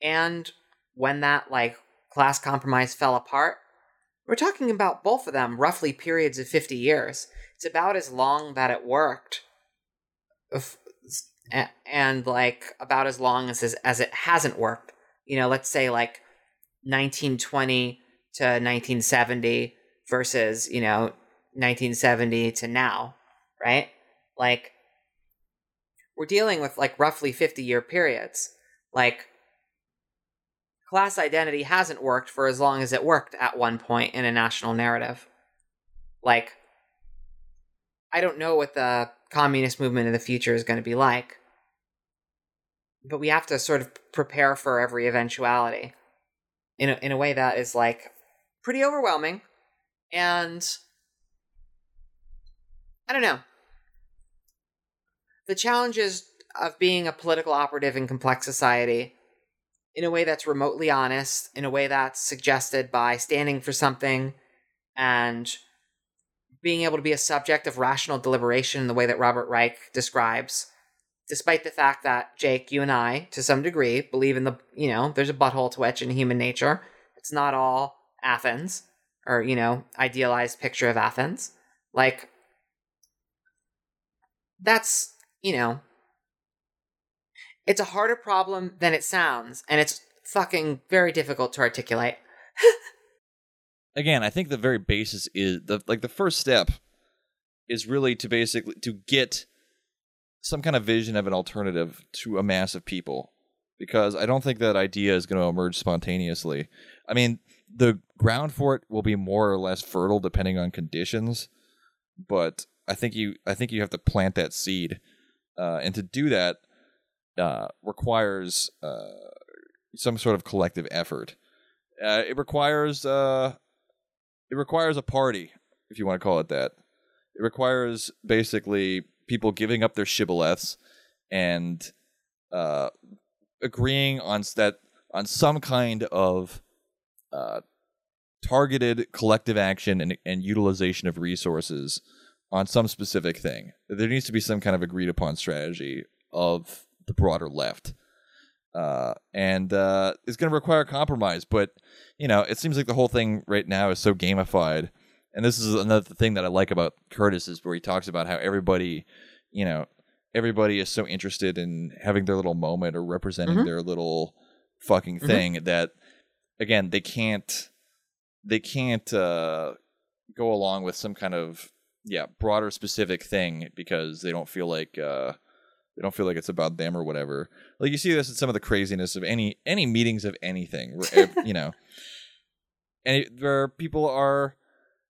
and when that like class compromise fell apart, we're talking about both of them roughly periods of 50 years. It's about as long that it worked and like about as long as as it hasn't worked. You know, let's say like 1920 to 1970 versus, you know, 1970 to now, right? Like we're dealing with like roughly 50 year periods. Like class identity hasn't worked for as long as it worked at one point in a national narrative. Like I don't know what the communist movement of the future is going to be like. But we have to sort of prepare for every eventuality in a, in a way that is like pretty overwhelming and I don't know. The challenges of being a political operative in complex society in a way that's remotely honest, in a way that's suggested by standing for something and being able to be a subject of rational deliberation in the way that Robert Reich describes, despite the fact that Jake, you and I, to some degree, believe in the, you know, there's a butthole twitch in human nature. It's not all Athens or, you know, idealized picture of Athens. Like, that's, you know, it's a harder problem than it sounds, and it's fucking very difficult to articulate. again, I think the very basis is the like the first step is really to basically to get some kind of vision of an alternative to a mass of people because I don't think that idea is going to emerge spontaneously. I mean, the ground for it will be more or less fertile depending on conditions, but I think you I think you have to plant that seed, uh, and to do that uh, requires uh, some sort of collective effort. Uh, it requires uh, it requires a party, if you want to call it that. It requires basically people giving up their shibboleths and uh, agreeing on that on some kind of targeted collective action and, and utilization of resources on some specific thing. There needs to be some kind of agreed upon strategy of the broader left. Uh, and uh, it's going to require compromise, but you know, it seems like the whole thing right now is so gamified. And this is another thing that I like about Curtis is where he talks about how everybody, you know, everybody is so interested in having their little moment or representing mm-hmm. their little fucking mm-hmm. thing mm-hmm. that again, they can't they can't uh go along with some kind of yeah, broader specific thing because they don't feel like uh they don't feel like it's about them or whatever. Like you see this in some of the craziness of any any meetings of anything, you know. And where people are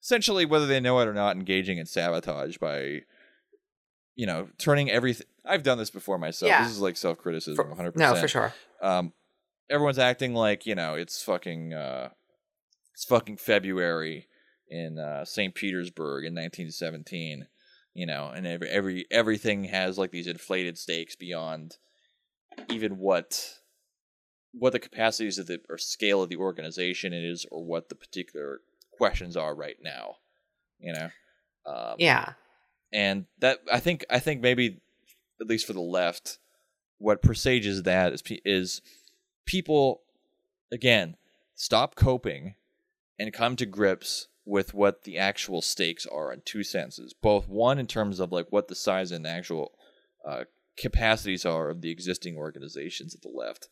essentially, whether they know it or not, engaging in sabotage by, you know, turning everything. I've done this before myself. Yeah. This is like self criticism, one hundred percent. No, for sure. Um, everyone's acting like you know it's fucking uh, it's fucking February in uh, St. Petersburg in 1917 you know, and every every everything has like these inflated stakes beyond even what what the capacities of the or scale of the organization is or what the particular questions are right now you know um, yeah and that i think i think maybe at least for the left what presages that is is people again stop coping and come to grips with what the actual stakes are in two senses. Both one in terms of like what the size and actual uh, capacities are of the existing organizations at the left,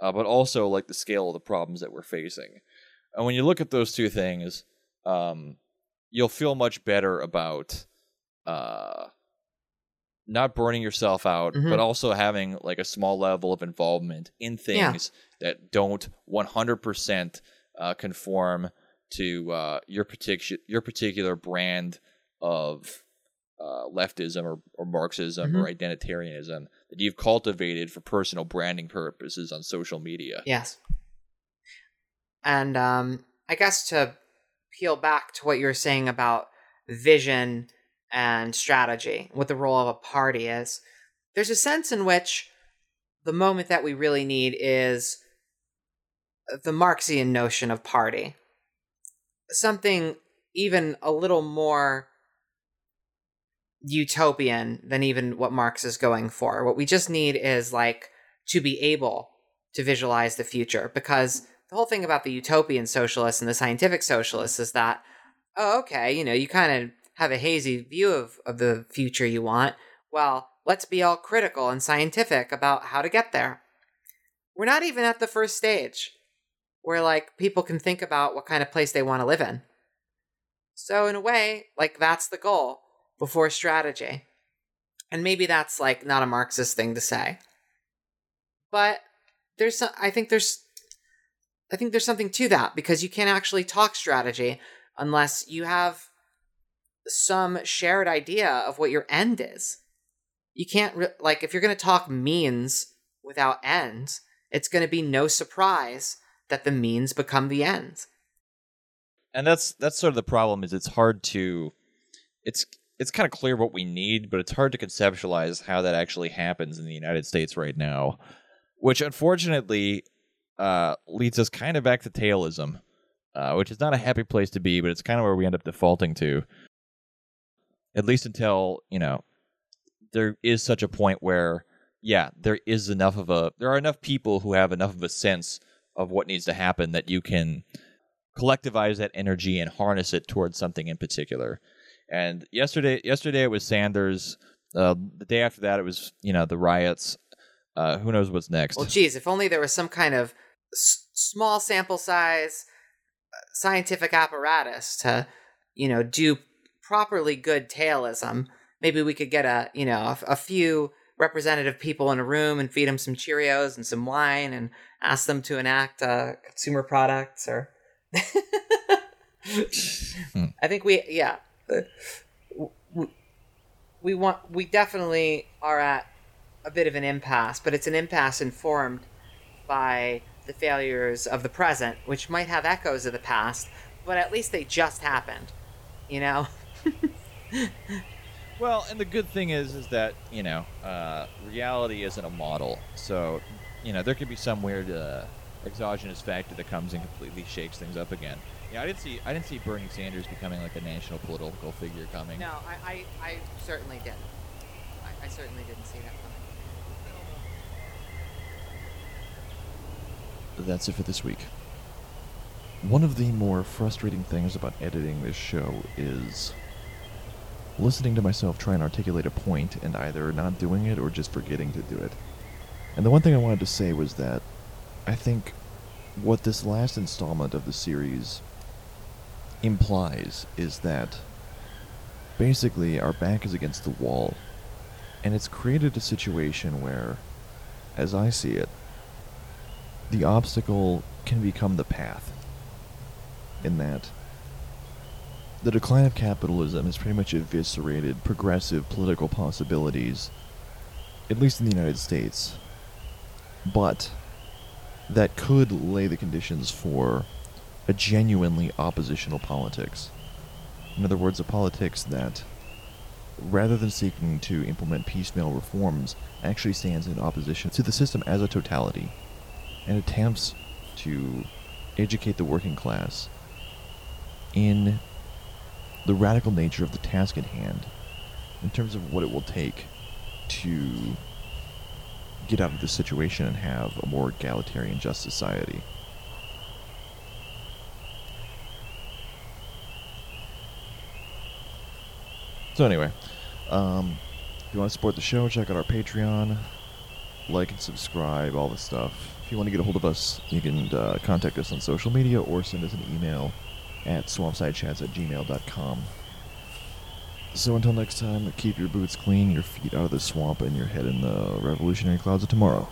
uh, but also like the scale of the problems that we're facing. And when you look at those two things, um, you'll feel much better about uh, not burning yourself out, mm-hmm. but also having like a small level of involvement in things yeah. that don't 100% uh, conform to uh, your particular your particular brand of uh, leftism or, or Marxism mm-hmm. or identitarianism that you've cultivated for personal branding purposes on social media. Yes. And um, I guess to peel back to what you were saying about vision and strategy, what the role of a party is, there's a sense in which the moment that we really need is the Marxian notion of party. Something even a little more utopian than even what Marx is going for. What we just need is like to be able to visualize the future because the whole thing about the utopian socialists and the scientific socialists is that oh okay, you know, you kind of have a hazy view of, of the future you want. Well, let's be all critical and scientific about how to get there. We're not even at the first stage where like people can think about what kind of place they want to live in. So in a way, like that's the goal before strategy. And maybe that's like not a Marxist thing to say. But there's some, I think there's I think there's something to that because you can't actually talk strategy unless you have some shared idea of what your end is. You can't re- like if you're going to talk means without ends, it's going to be no surprise that the means become the ends. and that's that's sort of the problem is it's hard to it's it's kind of clear what we need but it's hard to conceptualize how that actually happens in the united states right now which unfortunately uh, leads us kind of back to tailism uh, which is not a happy place to be but it's kind of where we end up defaulting to at least until you know there is such a point where yeah there is enough of a there are enough people who have enough of a sense of what needs to happen that you can collectivize that energy and harness it towards something in particular. And yesterday, yesterday it was Sanders. Uh, the day after that, it was you know the riots. Uh, who knows what's next? Well, geez, if only there was some kind of s- small sample size uh, scientific apparatus to you know do properly good tailism. Maybe we could get a you know a, a few representative people in a room and feed them some Cheerios and some wine and ask them to enact uh, consumer products or Hmm. I think we, yeah, we, we want, we definitely are at a bit of an impasse, but it's an impasse informed by the failures of the present, which might have echoes of the past, but at least they just happened, you know. well, and the good thing is, is that you know, uh, reality isn't a model, so you know there could be some weird. Uh, exogenous factor that comes and completely shakes things up again. Yeah, I didn't see I didn't see Bernie Sanders becoming like a national political figure coming. No, I, I, I certainly didn't. I, I certainly didn't see that coming. That's it for this week. One of the more frustrating things about editing this show is listening to myself try and articulate a point and either not doing it or just forgetting to do it. And the one thing I wanted to say was that I think what this last installment of the series implies is that basically our back is against the wall, and it's created a situation where, as I see it, the obstacle can become the path. In that, the decline of capitalism has pretty much eviscerated progressive political possibilities, at least in the United States. But that could lay the conditions for a genuinely oppositional politics. In other words, a politics that, rather than seeking to implement piecemeal reforms, actually stands in opposition to the system as a totality and attempts to educate the working class in the radical nature of the task at hand in terms of what it will take to get out of this situation and have a more egalitarian, just society. So anyway, um, if you want to support the show, check out our Patreon, like and subscribe, all this stuff. If you want to get a hold of us, you can uh, contact us on social media or send us an email at swampsidechats at gmail.com. So until next time, keep your boots clean, your feet out of the swamp, and your head in the revolutionary clouds of tomorrow.